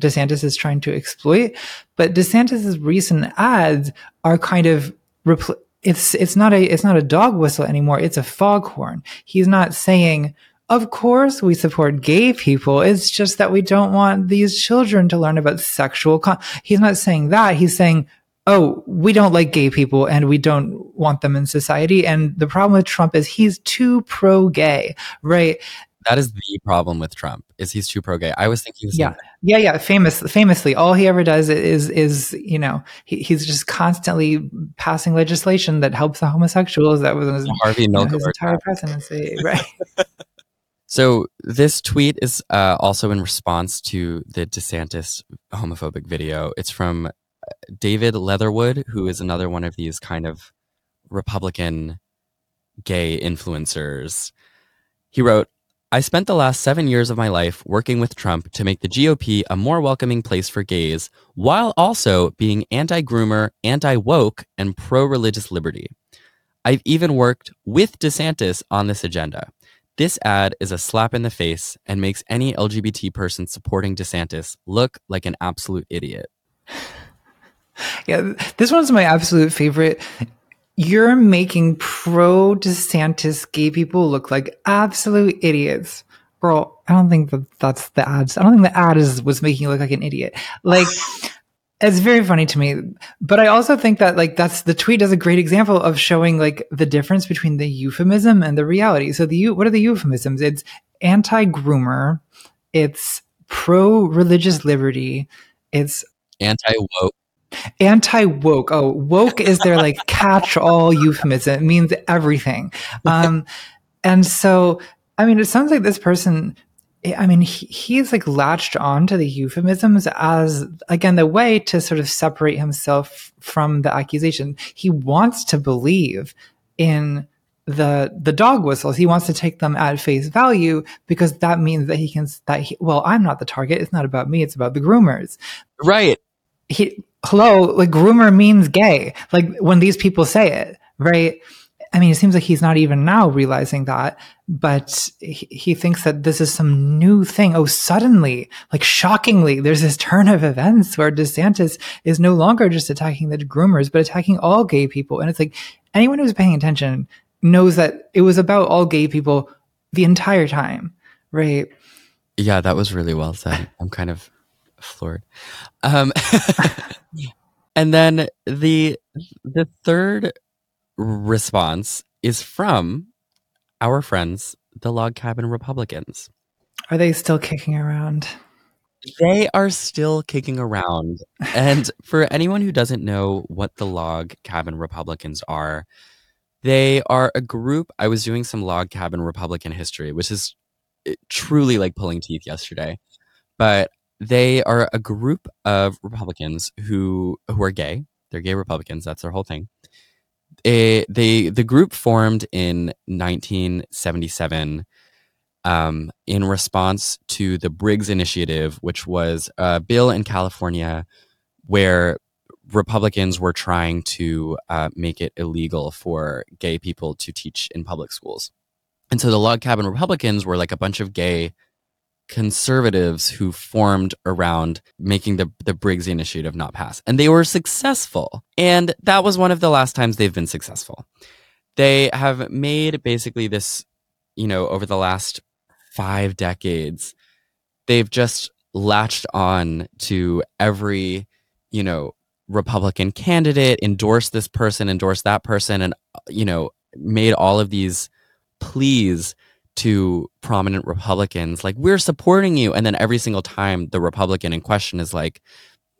DeSantis is trying to exploit. But DeSantis's recent ads are kind of repl- it's it's not a it's not a dog whistle anymore. It's a foghorn. He's not saying, "Of course we support gay people." It's just that we don't want these children to learn about sexual. Con-. He's not saying that. He's saying, oh, we don't like gay people and we don't want them in society. And the problem with Trump is he's too pro gay, right? That is the problem with Trump is he's too pro gay. I was thinking, yeah, yeah, yeah. Famous, famously, all he ever does is is you know he, he's just constantly passing legislation that helps the homosexuals. That was his, Harvey you know, his entire presidency, right? So this tweet is uh, also in response to the DeSantis homophobic video. It's from David Leatherwood, who is another one of these kind of Republican gay influencers. He wrote, I spent the last seven years of my life working with Trump to make the GOP a more welcoming place for gays, while also being anti groomer, anti woke, and pro religious liberty. I've even worked with DeSantis on this agenda. This ad is a slap in the face and makes any LGBT person supporting DeSantis look like an absolute idiot. Yeah, this one's my absolute favorite. You're making pro DeSantis gay people look like absolute idiots. Girl, I don't think that that's the ads. I don't think the ad is was making you look like an idiot. Like, it's very funny to me. But I also think that like that's the tweet is a great example of showing like the difference between the euphemism and the reality. So the what are the euphemisms? It's anti groomer, it's pro religious liberty, it's anti woke anti woke. Oh, woke is their like catch all euphemism. It means everything. Um, and so, I mean, it sounds like this person, I mean, he, he's like latched on to the euphemisms as, again, the way to sort of separate himself from the accusation. He wants to believe in the the dog whistles he wants to take them at face value because that means that he can that he, well i'm not the target it's not about me it's about the groomers right he hello, like groomer means gay. Like when these people say it, right? I mean, it seems like he's not even now realizing that, but he, he, thinks that this is some new thing. Oh, suddenly, like shockingly, there's this turn of events where DeSantis is no longer just attacking the groomers, but attacking all gay people. And it's like anyone who's paying attention knows that it was about all gay people the entire time, right? Yeah, that was really well said. I'm kind of floored. Um, and then the the third response is from our friends, the Log Cabin Republicans. Are they still kicking around? They are still kicking around. and for anyone who doesn't know what the Log Cabin Republicans are, they are a group. I was doing some Log Cabin Republican history, which is eh, truly like pulling teeth yesterday. But they are a group of Republicans who who are gay. They're gay Republicans. That's their whole thing. It, they the group formed in 1977 um, in response to the Briggs Initiative, which was a bill in California where Republicans were trying to uh, make it illegal for gay people to teach in public schools. And so the log cabin Republicans were like a bunch of gay conservatives who formed around making the, the Briggs Initiative not pass. And they were successful. And that was one of the last times they've been successful. They have made basically this, you know, over the last five decades, they've just latched on to every, you know, Republican candidate, endorsed this person, endorsed that person, and, uh, you know, made all of these pleas to prominent Republicans, like, we're supporting you. And then every single time the Republican in question is like,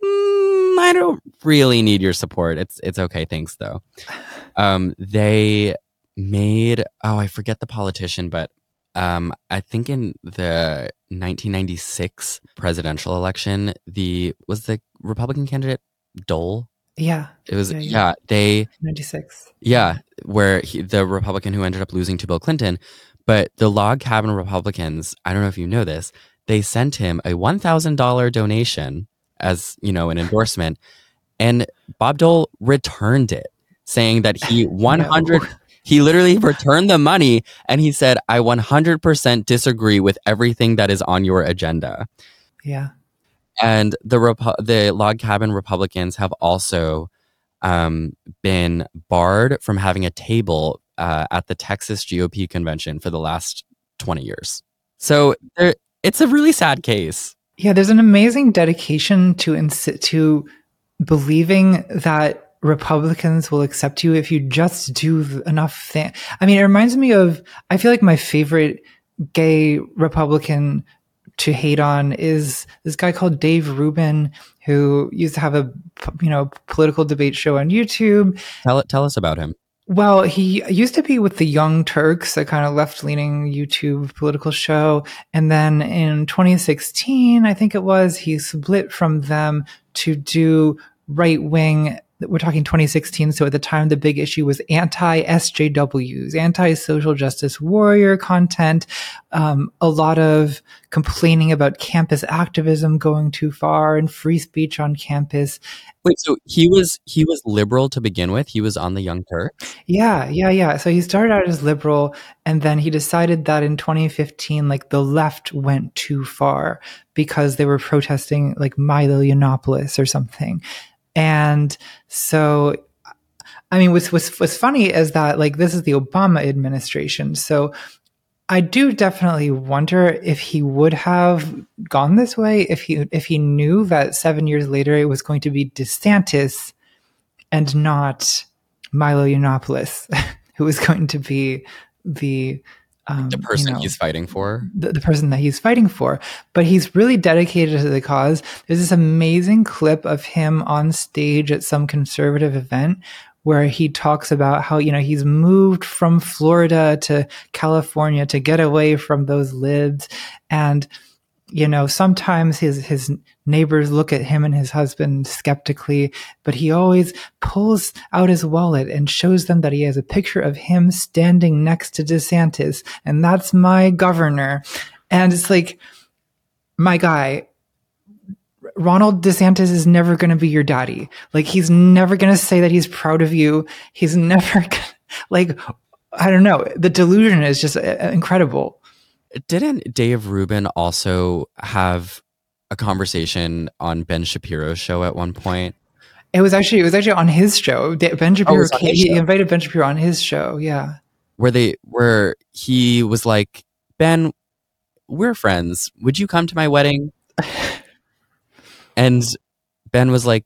mm, I don't really need your support. It's, it's okay. Thanks, though. Um, they made, oh, I forget the politician, but um, I think in the 1996 presidential election, the was the Republican candidate Dole. Yeah, it was. Yeah, yeah. yeah they 96. Yeah, where he, the Republican who ended up losing to Bill Clinton but the log cabin Republicans, I don't know if you know this, they sent him a $1,000 donation as, you know, an endorsement. And Bob Dole returned it, saying that he 100 no. he literally returned the money and he said, "I 100% disagree with everything that is on your agenda." Yeah. And the Repu- the log cabin Republicans have also um, been barred from having a table uh, at the Texas GOP convention for the last 20 years. So there, it's a really sad case. Yeah, there's an amazing dedication to ins- to believing that Republicans will accept you if you just do enough things. I mean, it reminds me of I feel like my favorite gay Republican to hate on is this guy called Dave Rubin who used to have a you know political debate show on YouTube. Tell it tell us about him. Well, he used to be with the Young Turks, a kind of left leaning YouTube political show. And then in 2016, I think it was, he split from them to do right wing we're talking 2016. So at the time, the big issue was anti SJWs, anti social justice warrior content, um, a lot of complaining about campus activism going too far and free speech on campus. Wait, so he was he was liberal to begin with. He was on the Young Turks. Yeah, yeah, yeah. So he started out as liberal, and then he decided that in 2015, like the left went too far because they were protesting like Milo Yiannopoulos or something, and so. I mean, what's, what's, what's funny is that like this is the Obama administration. So I do definitely wonder if he would have gone this way if he if he knew that seven years later it was going to be DeSantis and not Milo Yiannopoulos, who was going to be the um, the person you know, he's fighting for, the, the, person that he's fighting for. But he's really dedicated to the cause. There's this amazing clip of him on stage at some conservative event where he talks about how, you know, he's moved from Florida to California to get away from those libs. And, you know, sometimes his, his neighbors look at him and his husband skeptically, but he always pulls out his wallet and shows them that he has a picture of him standing next to DeSantis. And that's my governor. And it's like, my guy, Ronald DeSantis is never going to be your daddy. Like he's never going to say that he's proud of you. He's never gonna, like I don't know. The delusion is just uh, incredible. Didn't Dave Rubin also have a conversation on Ben Shapiro's show at one point? It was actually it was actually on his show. Ben oh, Shapiro oh, came, he invited Ben Shapiro on his show. Yeah, where they where he was like, Ben, we're friends. Would you come to my wedding? And Ben was like,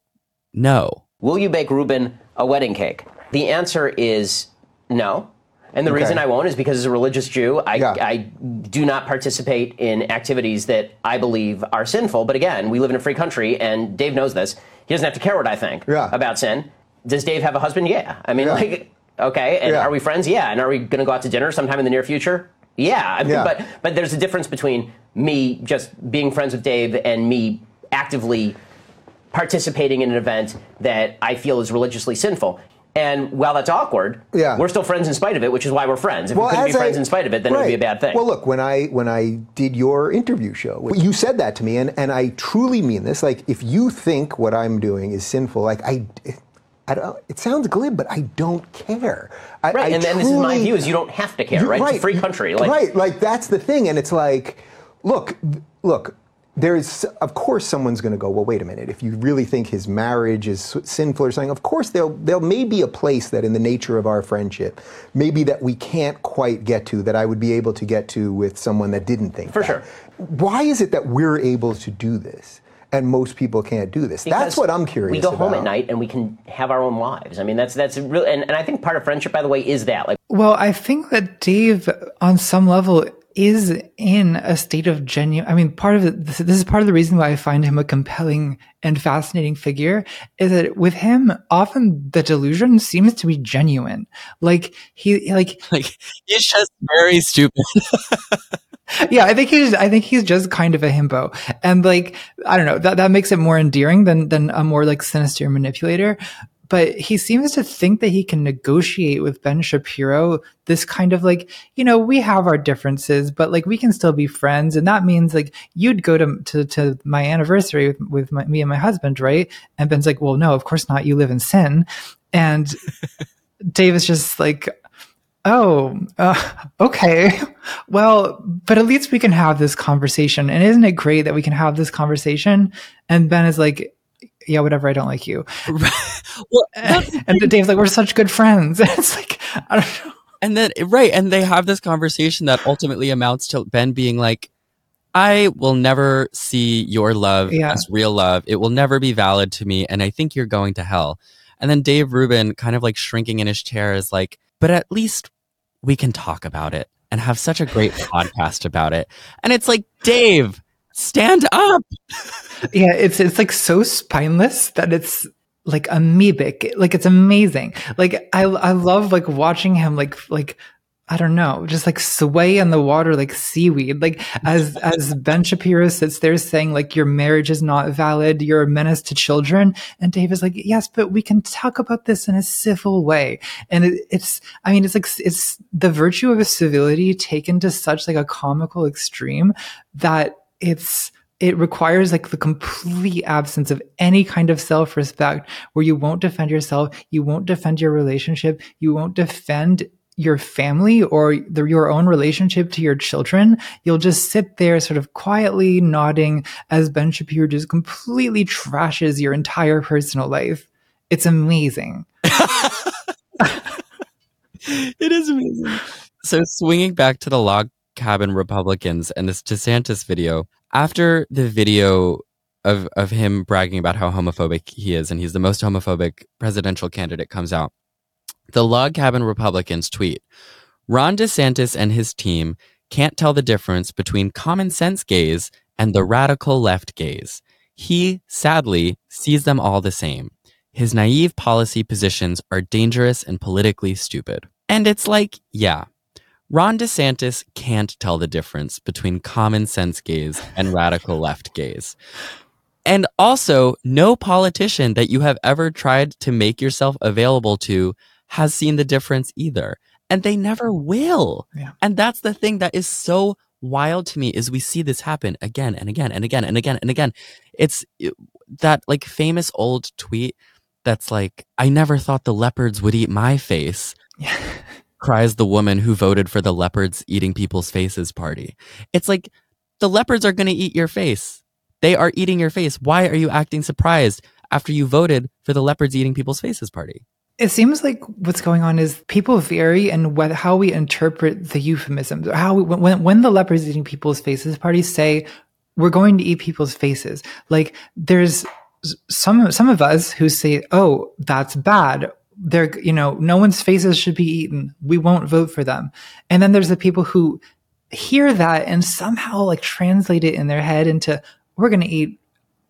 no. Will you bake Rubin a wedding cake? The answer is no. And the okay. reason I won't is because as a religious Jew, I, yeah. I, do not participate in activities that I believe are sinful. But again, we live in a free country, and Dave knows this. He doesn't have to care what I think yeah. about sin. Does Dave have a husband? Yeah. I mean, yeah. like, okay. And are we friends? Yeah. And are we going to go out to dinner sometime in the near future? Yeah. I mean, but but there's a difference between me just being friends with Dave and me actively participating in an event that I feel is religiously sinful. And while that's awkward, yeah. we're still friends in spite of it, which is why we're friends. If well, we couldn't be friends I, in spite of it, then right. it would be a bad thing. Well, look, when I when I did your interview show, you said that to me, and, and I truly mean this. Like, if you think what I'm doing is sinful, like I. I don't, it sounds glib, but I don't care. I, right, I and, truly, this is my view: is you don't have to care, right? right? It's a free country, like, right? Like that's the thing, and it's like, look, look there's of course someone's going to go well wait a minute if you really think his marriage is sinful or something of course there there may be a place that in the nature of our friendship maybe that we can't quite get to that I would be able to get to with someone that didn't think for that. sure why is it that we're able to do this and most people can't do this. Because that's what I'm curious. We go about. home at night and we can have our own lives. I mean, that's that's real, and, and I think part of friendship, by the way, is that. Like, well, I think that Dave, on some level, is in a state of genuine. I mean, part of it, this, this, is part of the reason why I find him a compelling and fascinating figure is that with him, often the delusion seems to be genuine. Like he, like, like he's just very stupid. yeah, I think he's, I think he's just kind of a himbo. And like, I don't know, that, that makes it more endearing than, than a more like sinister manipulator but he seems to think that he can negotiate with Ben Shapiro this kind of like, you know, we have our differences, but like we can still be friends. And that means like you'd go to, to, to my anniversary with, with my, me and my husband, right? And Ben's like, well, no, of course not. You live in sin. And Dave is just like, Oh, uh, okay. Well, but at least we can have this conversation. And isn't it great that we can have this conversation? And Ben is like, yeah, whatever. I don't like you. well, and Dave's like, we're such good friends. it's like, I don't know. And then, right. And they have this conversation that ultimately amounts to Ben being like, I will never see your love yeah. as real love. It will never be valid to me. And I think you're going to hell. And then Dave Rubin, kind of like shrinking in his chair, is like, but at least we can talk about it and have such a great podcast about it. And it's like, Dave, stand up. yeah, it's it's like so spineless that it's like amoebic. Like it's amazing. Like I I love like watching him like like I don't know, just like sway in the water like seaweed. Like as as Ben Shapiro sits there saying like your marriage is not valid, you're a menace to children, and Dave is like, yes, but we can talk about this in a civil way. And it, it's, I mean, it's like it's the virtue of civility taken to such like a comical extreme that it's it requires like the complete absence of any kind of self-respect where you won't defend yourself you won't defend your relationship you won't defend your family or the, your own relationship to your children, you'll just sit there sort of quietly nodding as Ben Shapiro just completely trashes your entire personal life. It's amazing. it is amazing. So, swinging back to the log cabin Republicans and this DeSantis video, after the video of, of him bragging about how homophobic he is and he's the most homophobic presidential candidate comes out, the Log Cabin Republicans tweet Ron DeSantis and his team can't tell the difference between common sense gays and the radical left gays. He, sadly, sees them all the same. His naive policy positions are dangerous and politically stupid. And it's like, yeah, Ron DeSantis can't tell the difference between common sense gays and radical left gays. And also, no politician that you have ever tried to make yourself available to has seen the difference either. And they never will. Yeah. And that's the thing that is so wild to me is we see this happen again and again and again and again and again. It's that like famous old tweet that's like, I never thought the leopards would eat my face. Yeah. Cries the woman who voted for the leopards eating people's faces party. It's like the leopards are going to eat your face. They are eating your face. Why are you acting surprised after you voted for the leopards eating people's faces party? It seems like what's going on is people vary in what, how we interpret the euphemisms. How we, when when the leopards eating people's faces parties say we're going to eat people's faces, like there's some some of us who say, "Oh, that's bad." They're you know no one's faces should be eaten. We won't vote for them. And then there's the people who hear that and somehow like translate it in their head into we're going to eat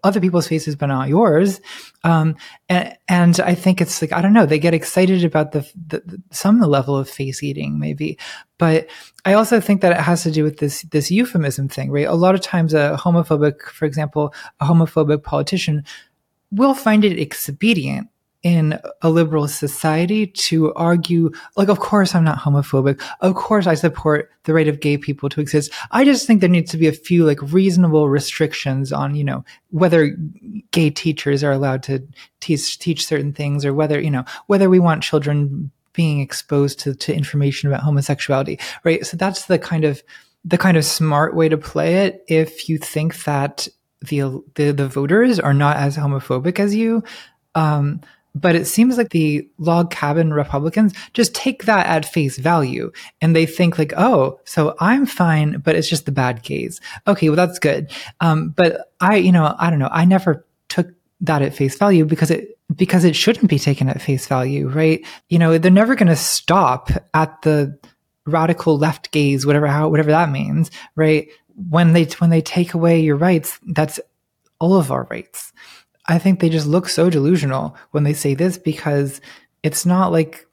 other people's faces but not yours um, and, and i think it's like i don't know they get excited about the, the, the, some level of face eating maybe but i also think that it has to do with this this euphemism thing right a lot of times a homophobic for example a homophobic politician will find it expedient in a liberal society to argue, like, of course I'm not homophobic. Of course I support the right of gay people to exist. I just think there needs to be a few like reasonable restrictions on, you know, whether gay teachers are allowed to teach, teach certain things or whether, you know, whether we want children being exposed to, to information about homosexuality, right? So that's the kind of, the kind of smart way to play it if you think that the, the, the voters are not as homophobic as you. Um, but it seems like the log cabin Republicans just take that at face value and they think like, oh, so I'm fine, but it's just the bad gays. Okay, well, that's good. Um, but I, you know, I don't know. I never took that at face value because it, because it shouldn't be taken at face value, right? You know, they're never going to stop at the radical left gays, whatever, how, whatever that means, right? When they, when they take away your rights, that's all of our rights. I think they just look so delusional when they say this because it's not like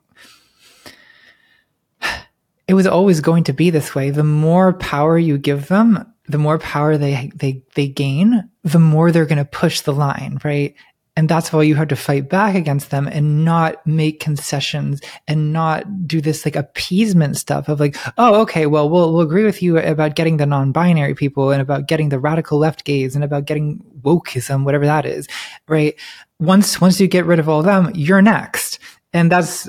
it was always going to be this way. The more power you give them, the more power they they they gain, the more they're going to push the line, right? And that's why you have to fight back against them and not make concessions and not do this like appeasement stuff of like, oh, okay, well, we'll, we'll agree with you about getting the non-binary people and about getting the radical left gays and about getting wokeism, whatever that is, right? Once, once you get rid of all them, you're next. And that's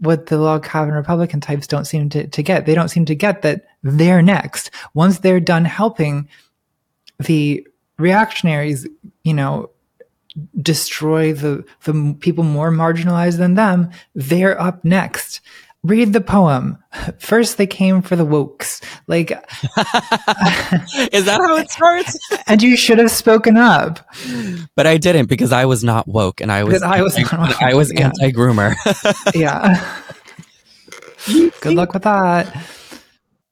what the log cabin Republican types don't seem to, to get. They don't seem to get that they're next. Once they're done helping the reactionaries, you know, destroy the the people more marginalized than them, they're up next. Read the poem. First, they came for the wokes. Like, is that how it starts? and you should have spoken up, but I didn't because I was not woke, and I was I was I, was yeah. anti groomer. yeah. Good luck with that.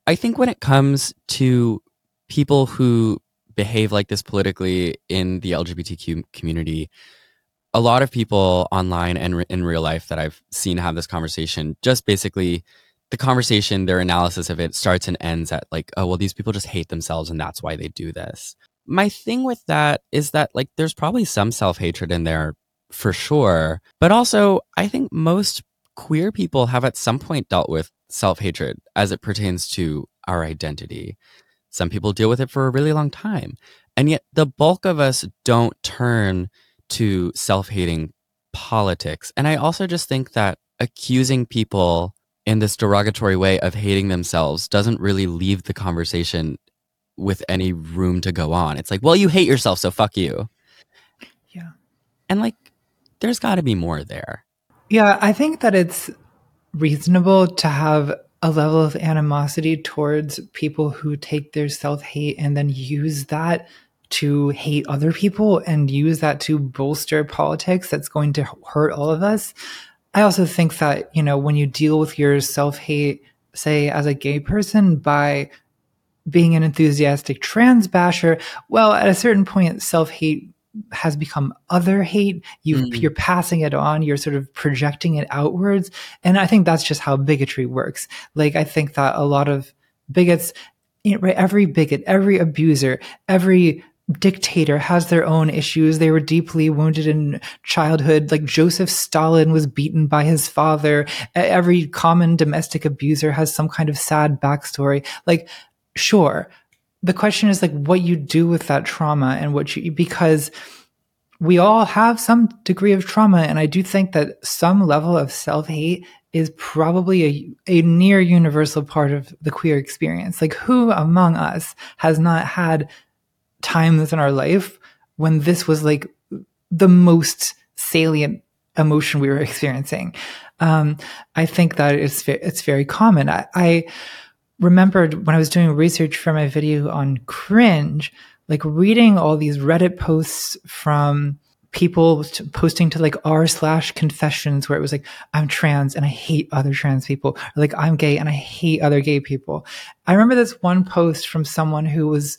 I think when it comes to people who behave like this politically in the LGBTQ community, a lot of people online and in real life that I've seen have this conversation just basically the conversation, their analysis of it starts and ends at like, oh, well, these people just hate themselves and that's why they do this. My thing with that is that like there's probably some self hatred in there for sure. But also, I think most queer people have at some point dealt with self hatred as it pertains to our identity. Some people deal with it for a really long time. And yet, the bulk of us don't turn to self hating politics. And I also just think that accusing people in this derogatory way of hating themselves doesn't really leave the conversation with any room to go on. It's like, well, you hate yourself, so fuck you. Yeah. And like, there's got to be more there. Yeah, I think that it's reasonable to have a level of animosity towards people who take their self hate and then use that to hate other people and use that to bolster politics that's going to hurt all of us. I also think that, you know, when you deal with your self hate, say as a gay person by being an enthusiastic trans basher, well, at a certain point, self hate has become other hate. You mm. you're passing it on. You're sort of projecting it outwards, and I think that's just how bigotry works. Like I think that a lot of bigots, you know, right, every bigot, every abuser, every dictator has their own issues. They were deeply wounded in childhood. Like Joseph Stalin was beaten by his father. Every common domestic abuser has some kind of sad backstory. Like, sure. The question is like what you do with that trauma and what you, because we all have some degree of trauma. And I do think that some level of self hate is probably a, a near universal part of the queer experience. Like who among us has not had times in our life when this was like the most salient emotion we were experiencing. Um, I think that it's it's very common. I, I remembered when I was doing research for my video on cringe, like reading all these Reddit posts from people posting to like r slash confessions where it was like i'm trans and i hate other trans people or like i'm gay and i hate other gay people. I remember this one post from someone who was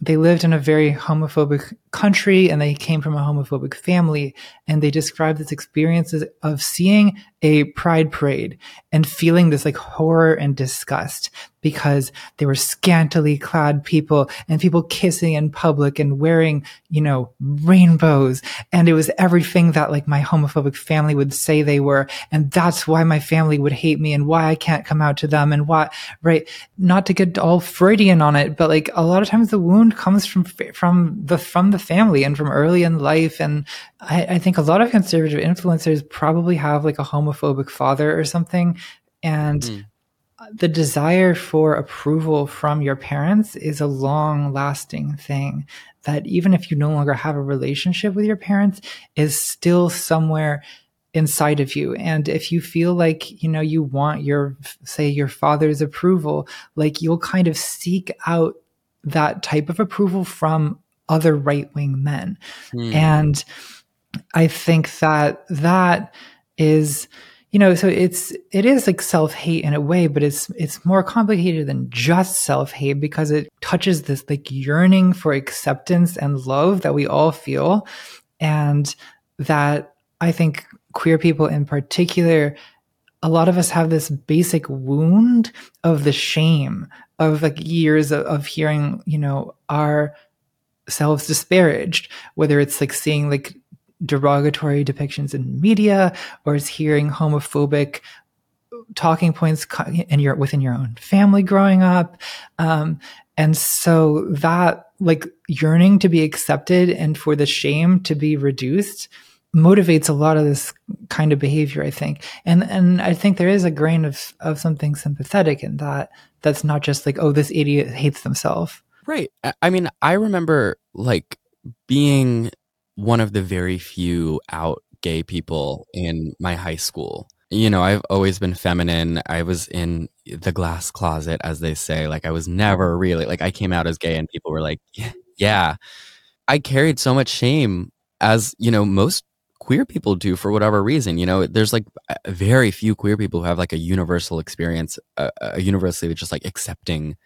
they lived in a very homophobic country and they came from a homophobic family and they described this experiences of seeing a pride parade and feeling this like horror and disgust because they were scantily clad people and people kissing in public and wearing, you know, rainbows. And it was everything that like my homophobic family would say they were. And that's why my family would hate me and why I can't come out to them and why, right? Not to get all Freudian on it, but like a lot of times the wound comes from, from the, from the family and from early in life. And I, I think a lot of conservative influencers probably have like a homophobic father or something. And mm the desire for approval from your parents is a long lasting thing that even if you no longer have a relationship with your parents is still somewhere inside of you and if you feel like you know you want your say your father's approval like you'll kind of seek out that type of approval from other right-wing men mm. and i think that that is you know so it's it is like self-hate in a way but it's it's more complicated than just self-hate because it touches this like yearning for acceptance and love that we all feel and that i think queer people in particular a lot of us have this basic wound of the shame of like years of, of hearing you know our selves disparaged whether it's like seeing like derogatory depictions in media or is hearing homophobic talking points in your within your own family growing up. Um, and so that like yearning to be accepted and for the shame to be reduced motivates a lot of this kind of behavior i think. And and i think there is a grain of of something sympathetic in that that's not just like oh this idiot hates themselves right i mean i remember like being one of the very few out gay people in my high school. You know, I've always been feminine. I was in the glass closet, as they say. Like, I was never really, like, I came out as gay and people were like, yeah. I carried so much shame, as, you know, most queer people do for whatever reason. You know, there's like very few queer people who have like a universal experience, a, universally just like accepting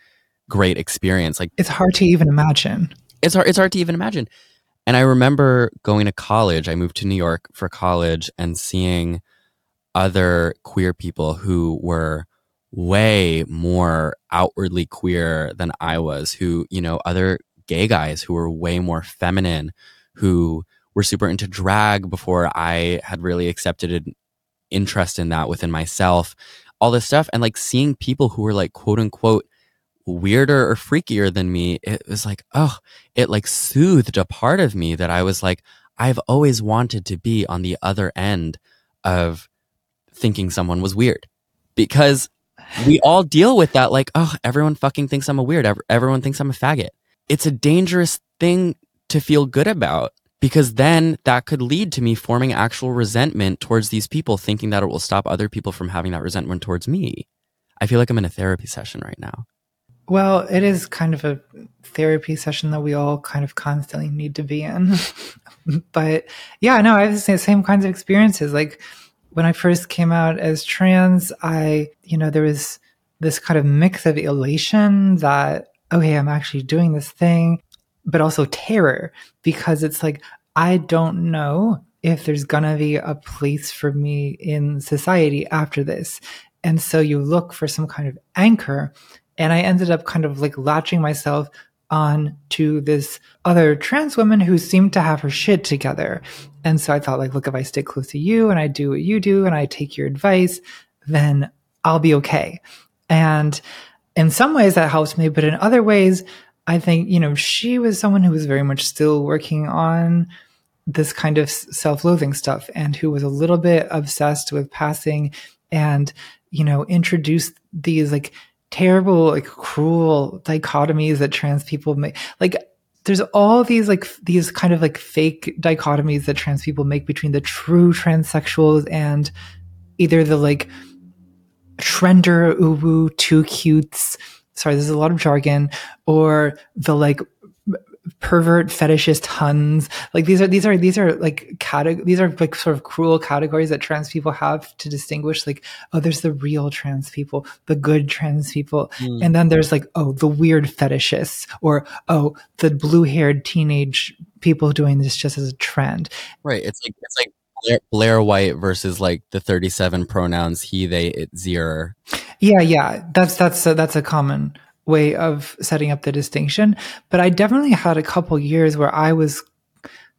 great experience. Like, it's hard to even imagine. It's hard, it's hard to even imagine. And I remember going to college. I moved to New York for college and seeing other queer people who were way more outwardly queer than I was, who, you know, other gay guys who were way more feminine, who were super into drag before I had really accepted an interest in that within myself, all this stuff. And like seeing people who were like, quote unquote, weirder or freakier than me, it was like, oh, it like soothed a part of me that I was like, I've always wanted to be on the other end of thinking someone was weird because we all deal with that. Like, oh, everyone fucking thinks I'm a weird. Everyone thinks I'm a faggot. It's a dangerous thing to feel good about because then that could lead to me forming actual resentment towards these people, thinking that it will stop other people from having that resentment towards me. I feel like I'm in a therapy session right now. Well, it is kind of a therapy session that we all kind of constantly need to be in. but yeah, no, I have the same kinds of experiences. Like when I first came out as trans, I, you know, there was this kind of mix of elation that, okay, I'm actually doing this thing, but also terror because it's like, I don't know if there's gonna be a place for me in society after this. And so you look for some kind of anchor. And I ended up kind of like latching myself on to this other trans woman who seemed to have her shit together. And so I thought, like, look, if I stick close to you and I do what you do and I take your advice, then I'll be okay. And in some ways that helps me, but in other ways, I think, you know, she was someone who was very much still working on this kind of self loathing stuff and who was a little bit obsessed with passing and, you know, introduced these like terrible, like cruel dichotomies that trans people make. Like, there's all these like these kind of like fake dichotomies that trans people make between the true transsexuals and either the like trender uwu too cutes sorry there's a lot of jargon or the like pervert fetishist huns. Like these are these are these are like cate- these are like sort of cruel categories that trans people have to distinguish like oh there's the real trans people the good trans people. Mm. and then there's like oh the weird fetishists or oh the blue-haired teenage people doing this just as a trend. Right. It's like it's like Blair, Blair White versus like the 37 pronouns he they it zero. Yeah yeah. That's that's a, that's a common way of setting up the distinction. But I definitely had a couple years where I was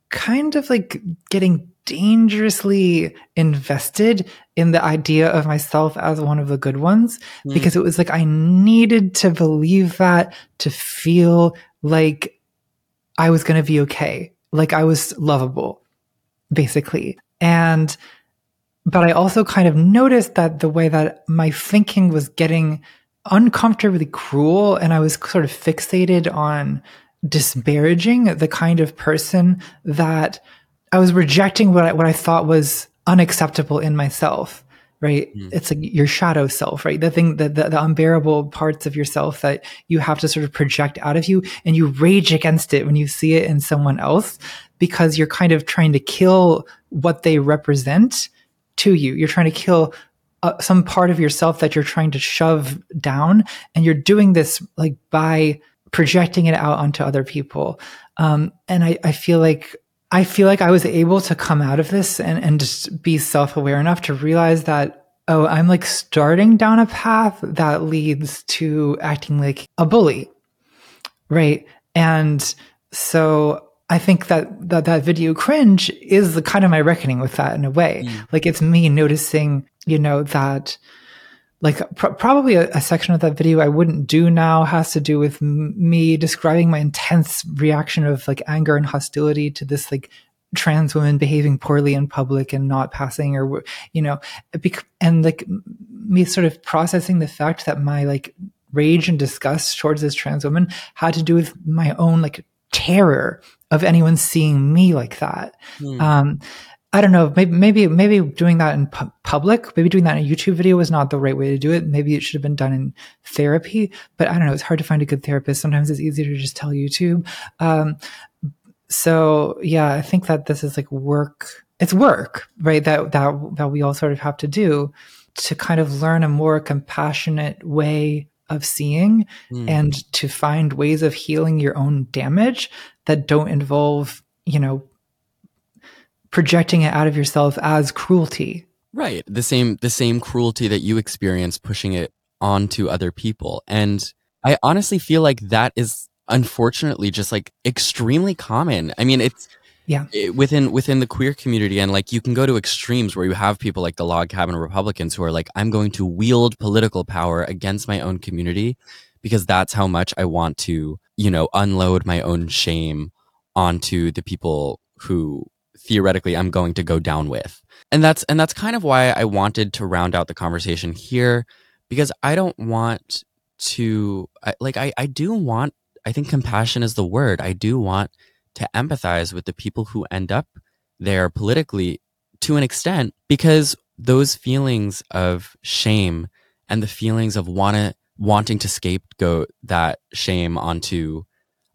kind of like getting dangerously invested in the idea of myself as one of the good ones mm. because it was like I needed to believe that to feel like I was going to be okay, like I was lovable, basically. And, but I also kind of noticed that the way that my thinking was getting uncomfortably cruel and I was sort of fixated on disparaging the kind of person that I was rejecting what I, what I thought was unacceptable in myself right? Mm. it's like your shadow self right? The thing that the, the, unbearable parts of yourself that you have to sort of project out of you and you rage against it when you see it in someone else because you're kind of trying to kill what they represent to you. You're trying to kill uh, some part of yourself that you're trying to shove down and you're doing this like by projecting it out onto other people. Um, and I, I feel like i feel like i was able to come out of this and, and just be self-aware enough to realize that oh i'm like starting down a path that leads to acting like a bully. Right? And so I think that, that that video cringe is the kind of my reckoning with that in a way. Mm. Like it's me noticing, you know, that like pr- probably a, a, section of that video I wouldn't do now has to do with m- me describing my intense reaction of like anger and hostility to this like trans women behaving poorly in public and not passing or you know bec- and like me sort of processing the fact that my like rage and disgust towards this trans woman had to do with my own like terror of anyone seeing me like that. Mm. Um, I don't know. Maybe, maybe, maybe doing that in pu- public, maybe doing that in a YouTube video was not the right way to do it. Maybe it should have been done in therapy, but I don't know. It's hard to find a good therapist. Sometimes it's easier to just tell YouTube. Um, so yeah, I think that this is like work. It's work, right? That, that, that we all sort of have to do to kind of learn a more compassionate way of seeing mm. and to find ways of healing your own damage that don't involve, you know, projecting it out of yourself as cruelty. Right. The same the same cruelty that you experience pushing it onto other people. And I honestly feel like that is unfortunately just like extremely common. I mean, it's yeah it, within within the queer community and like you can go to extremes where you have people like the log cabin republicans who are like i'm going to wield political power against my own community because that's how much i want to you know unload my own shame onto the people who theoretically i'm going to go down with and that's and that's kind of why i wanted to round out the conversation here because i don't want to I, like i i do want I think compassion is the word. I do want to empathize with the people who end up there politically to an extent because those feelings of shame and the feelings of wanna, wanting to scapegoat that shame onto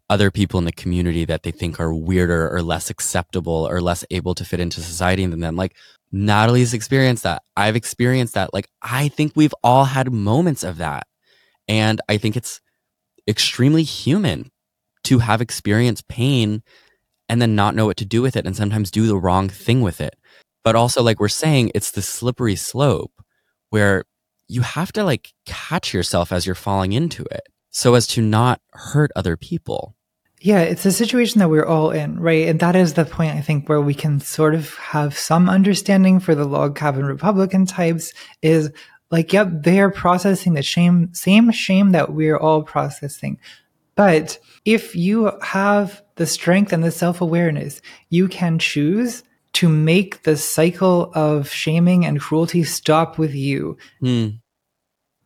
other people in the community that they think are weirder or less acceptable or less able to fit into society than them. Like Natalie's experienced that. I've experienced that. Like I think we've all had moments of that. And I think it's extremely human to have experienced pain and then not know what to do with it and sometimes do the wrong thing with it. But also, like we're saying, it's the slippery slope where you have to like catch yourself as you're falling into it so as to not hurt other people. Yeah, it's a situation that we're all in, right? And that is the point, I think, where we can sort of have some understanding for the log cabin Republican types is like, yep, they're processing the shame, same shame that we're all processing. But if you have the strength and the self awareness, you can choose to make the cycle of shaming and cruelty stop with you. Mm.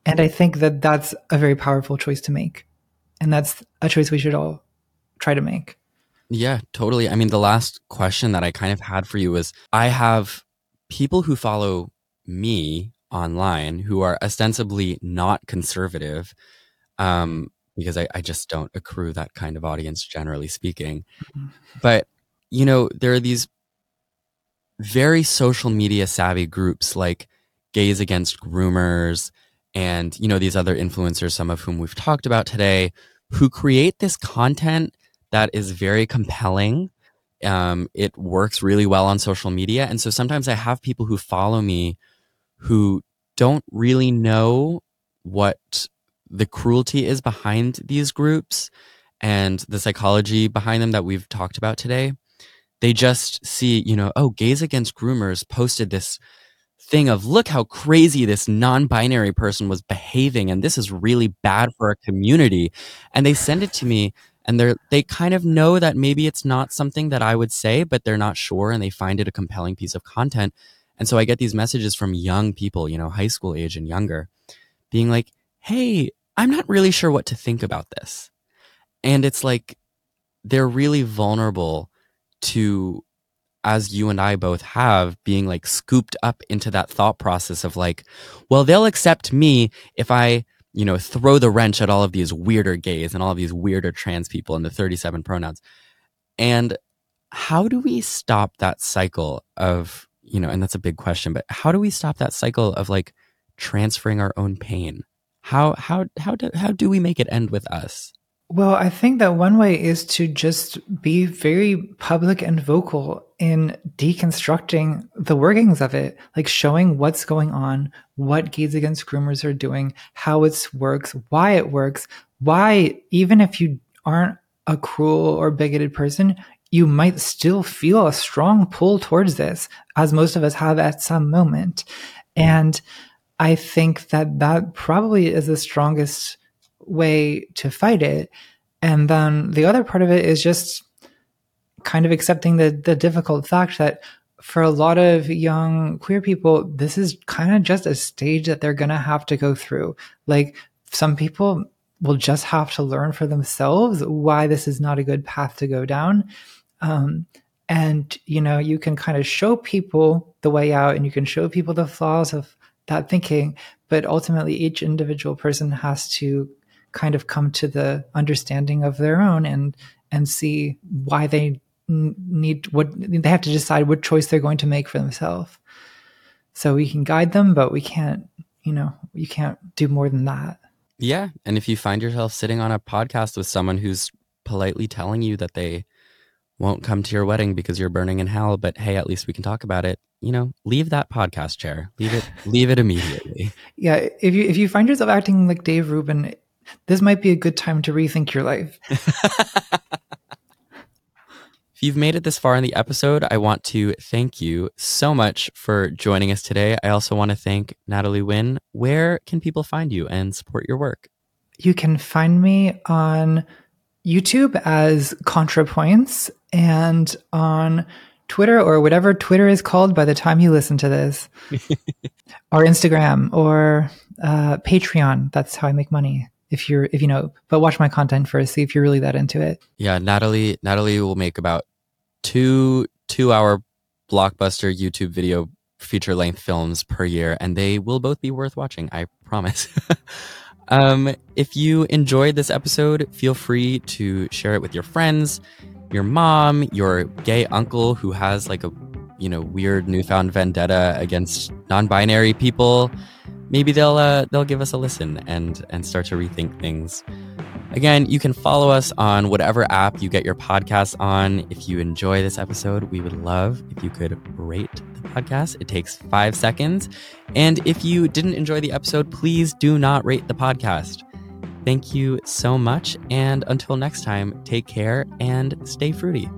And I think that that's a very powerful choice to make. And that's a choice we should all try to make. Yeah, totally. I mean, the last question that I kind of had for you was I have people who follow me online who are ostensibly not conservative um, because I, I just don't accrue that kind of audience generally speaking. Mm-hmm. but you know there are these very social media savvy groups like gays against groomers and you know these other influencers some of whom we've talked about today who create this content that is very compelling. Um, it works really well on social media. And so sometimes i have people who follow me who don't really know what the cruelty is behind these groups and the psychology behind them that we've talked about today. They just see, you know, oh, Gays Against Groomers posted this thing of look how crazy this non-binary person was behaving and this is really bad for our community and they send it to me and they're they kind of know that maybe it's not something that I would say but they're not sure and they find it a compelling piece of content and so I get these messages from young people, you know, high school age and younger, being like, hey, I'm not really sure what to think about this. And it's like they're really vulnerable to, as you and I both have, being like scooped up into that thought process of like, well, they'll accept me if I, you know, throw the wrench at all of these weirder gays and all of these weirder trans people and the 37 pronouns. And how do we stop that cycle of you know, and that's a big question, but how do we stop that cycle of like transferring our own pain? How how how do how do we make it end with us? Well, I think that one way is to just be very public and vocal in deconstructing the workings of it, like showing what's going on, what Gays Against Groomers are doing, how it works, why it works, why, even if you aren't a cruel or bigoted person, you might still feel a strong pull towards this, as most of us have at some moment. And I think that that probably is the strongest way to fight it. And then the other part of it is just kind of accepting the, the difficult fact that for a lot of young queer people, this is kind of just a stage that they're going to have to go through. Like some people will just have to learn for themselves why this is not a good path to go down. Um, and you know, you can kind of show people the way out, and you can show people the flaws of that thinking. But ultimately, each individual person has to kind of come to the understanding of their own and and see why they need what they have to decide what choice they're going to make for themselves. So we can guide them, but we can't, you know, you can't do more than that. Yeah. And if you find yourself sitting on a podcast with someone who's politely telling you that they won't come to your wedding because you're burning in hell, but hey, at least we can talk about it. You know, leave that podcast chair. Leave it leave it immediately. Yeah, if you if you find yourself acting like Dave Rubin, this might be a good time to rethink your life. if you've made it this far in the episode, I want to thank you so much for joining us today. I also want to thank Natalie Wynn. Where can people find you and support your work? You can find me on YouTube as ContraPoints and on Twitter or whatever Twitter is called by the time you listen to this, or Instagram or uh, Patreon. That's how I make money. If you're, if you know, but watch my content first. See if you're really that into it. Yeah, Natalie. Natalie will make about two two-hour blockbuster YouTube video feature length films per year, and they will both be worth watching. I promise. um, if you enjoyed this episode, feel free to share it with your friends your mom, your gay uncle who has like a you know weird newfound vendetta against non-binary people, maybe they'll uh, they'll give us a listen and and start to rethink things. Again, you can follow us on whatever app you get your podcasts on. If you enjoy this episode, we would love if you could rate the podcast. It takes five seconds. And if you didn't enjoy the episode, please do not rate the podcast. Thank you so much. And until next time, take care and stay fruity.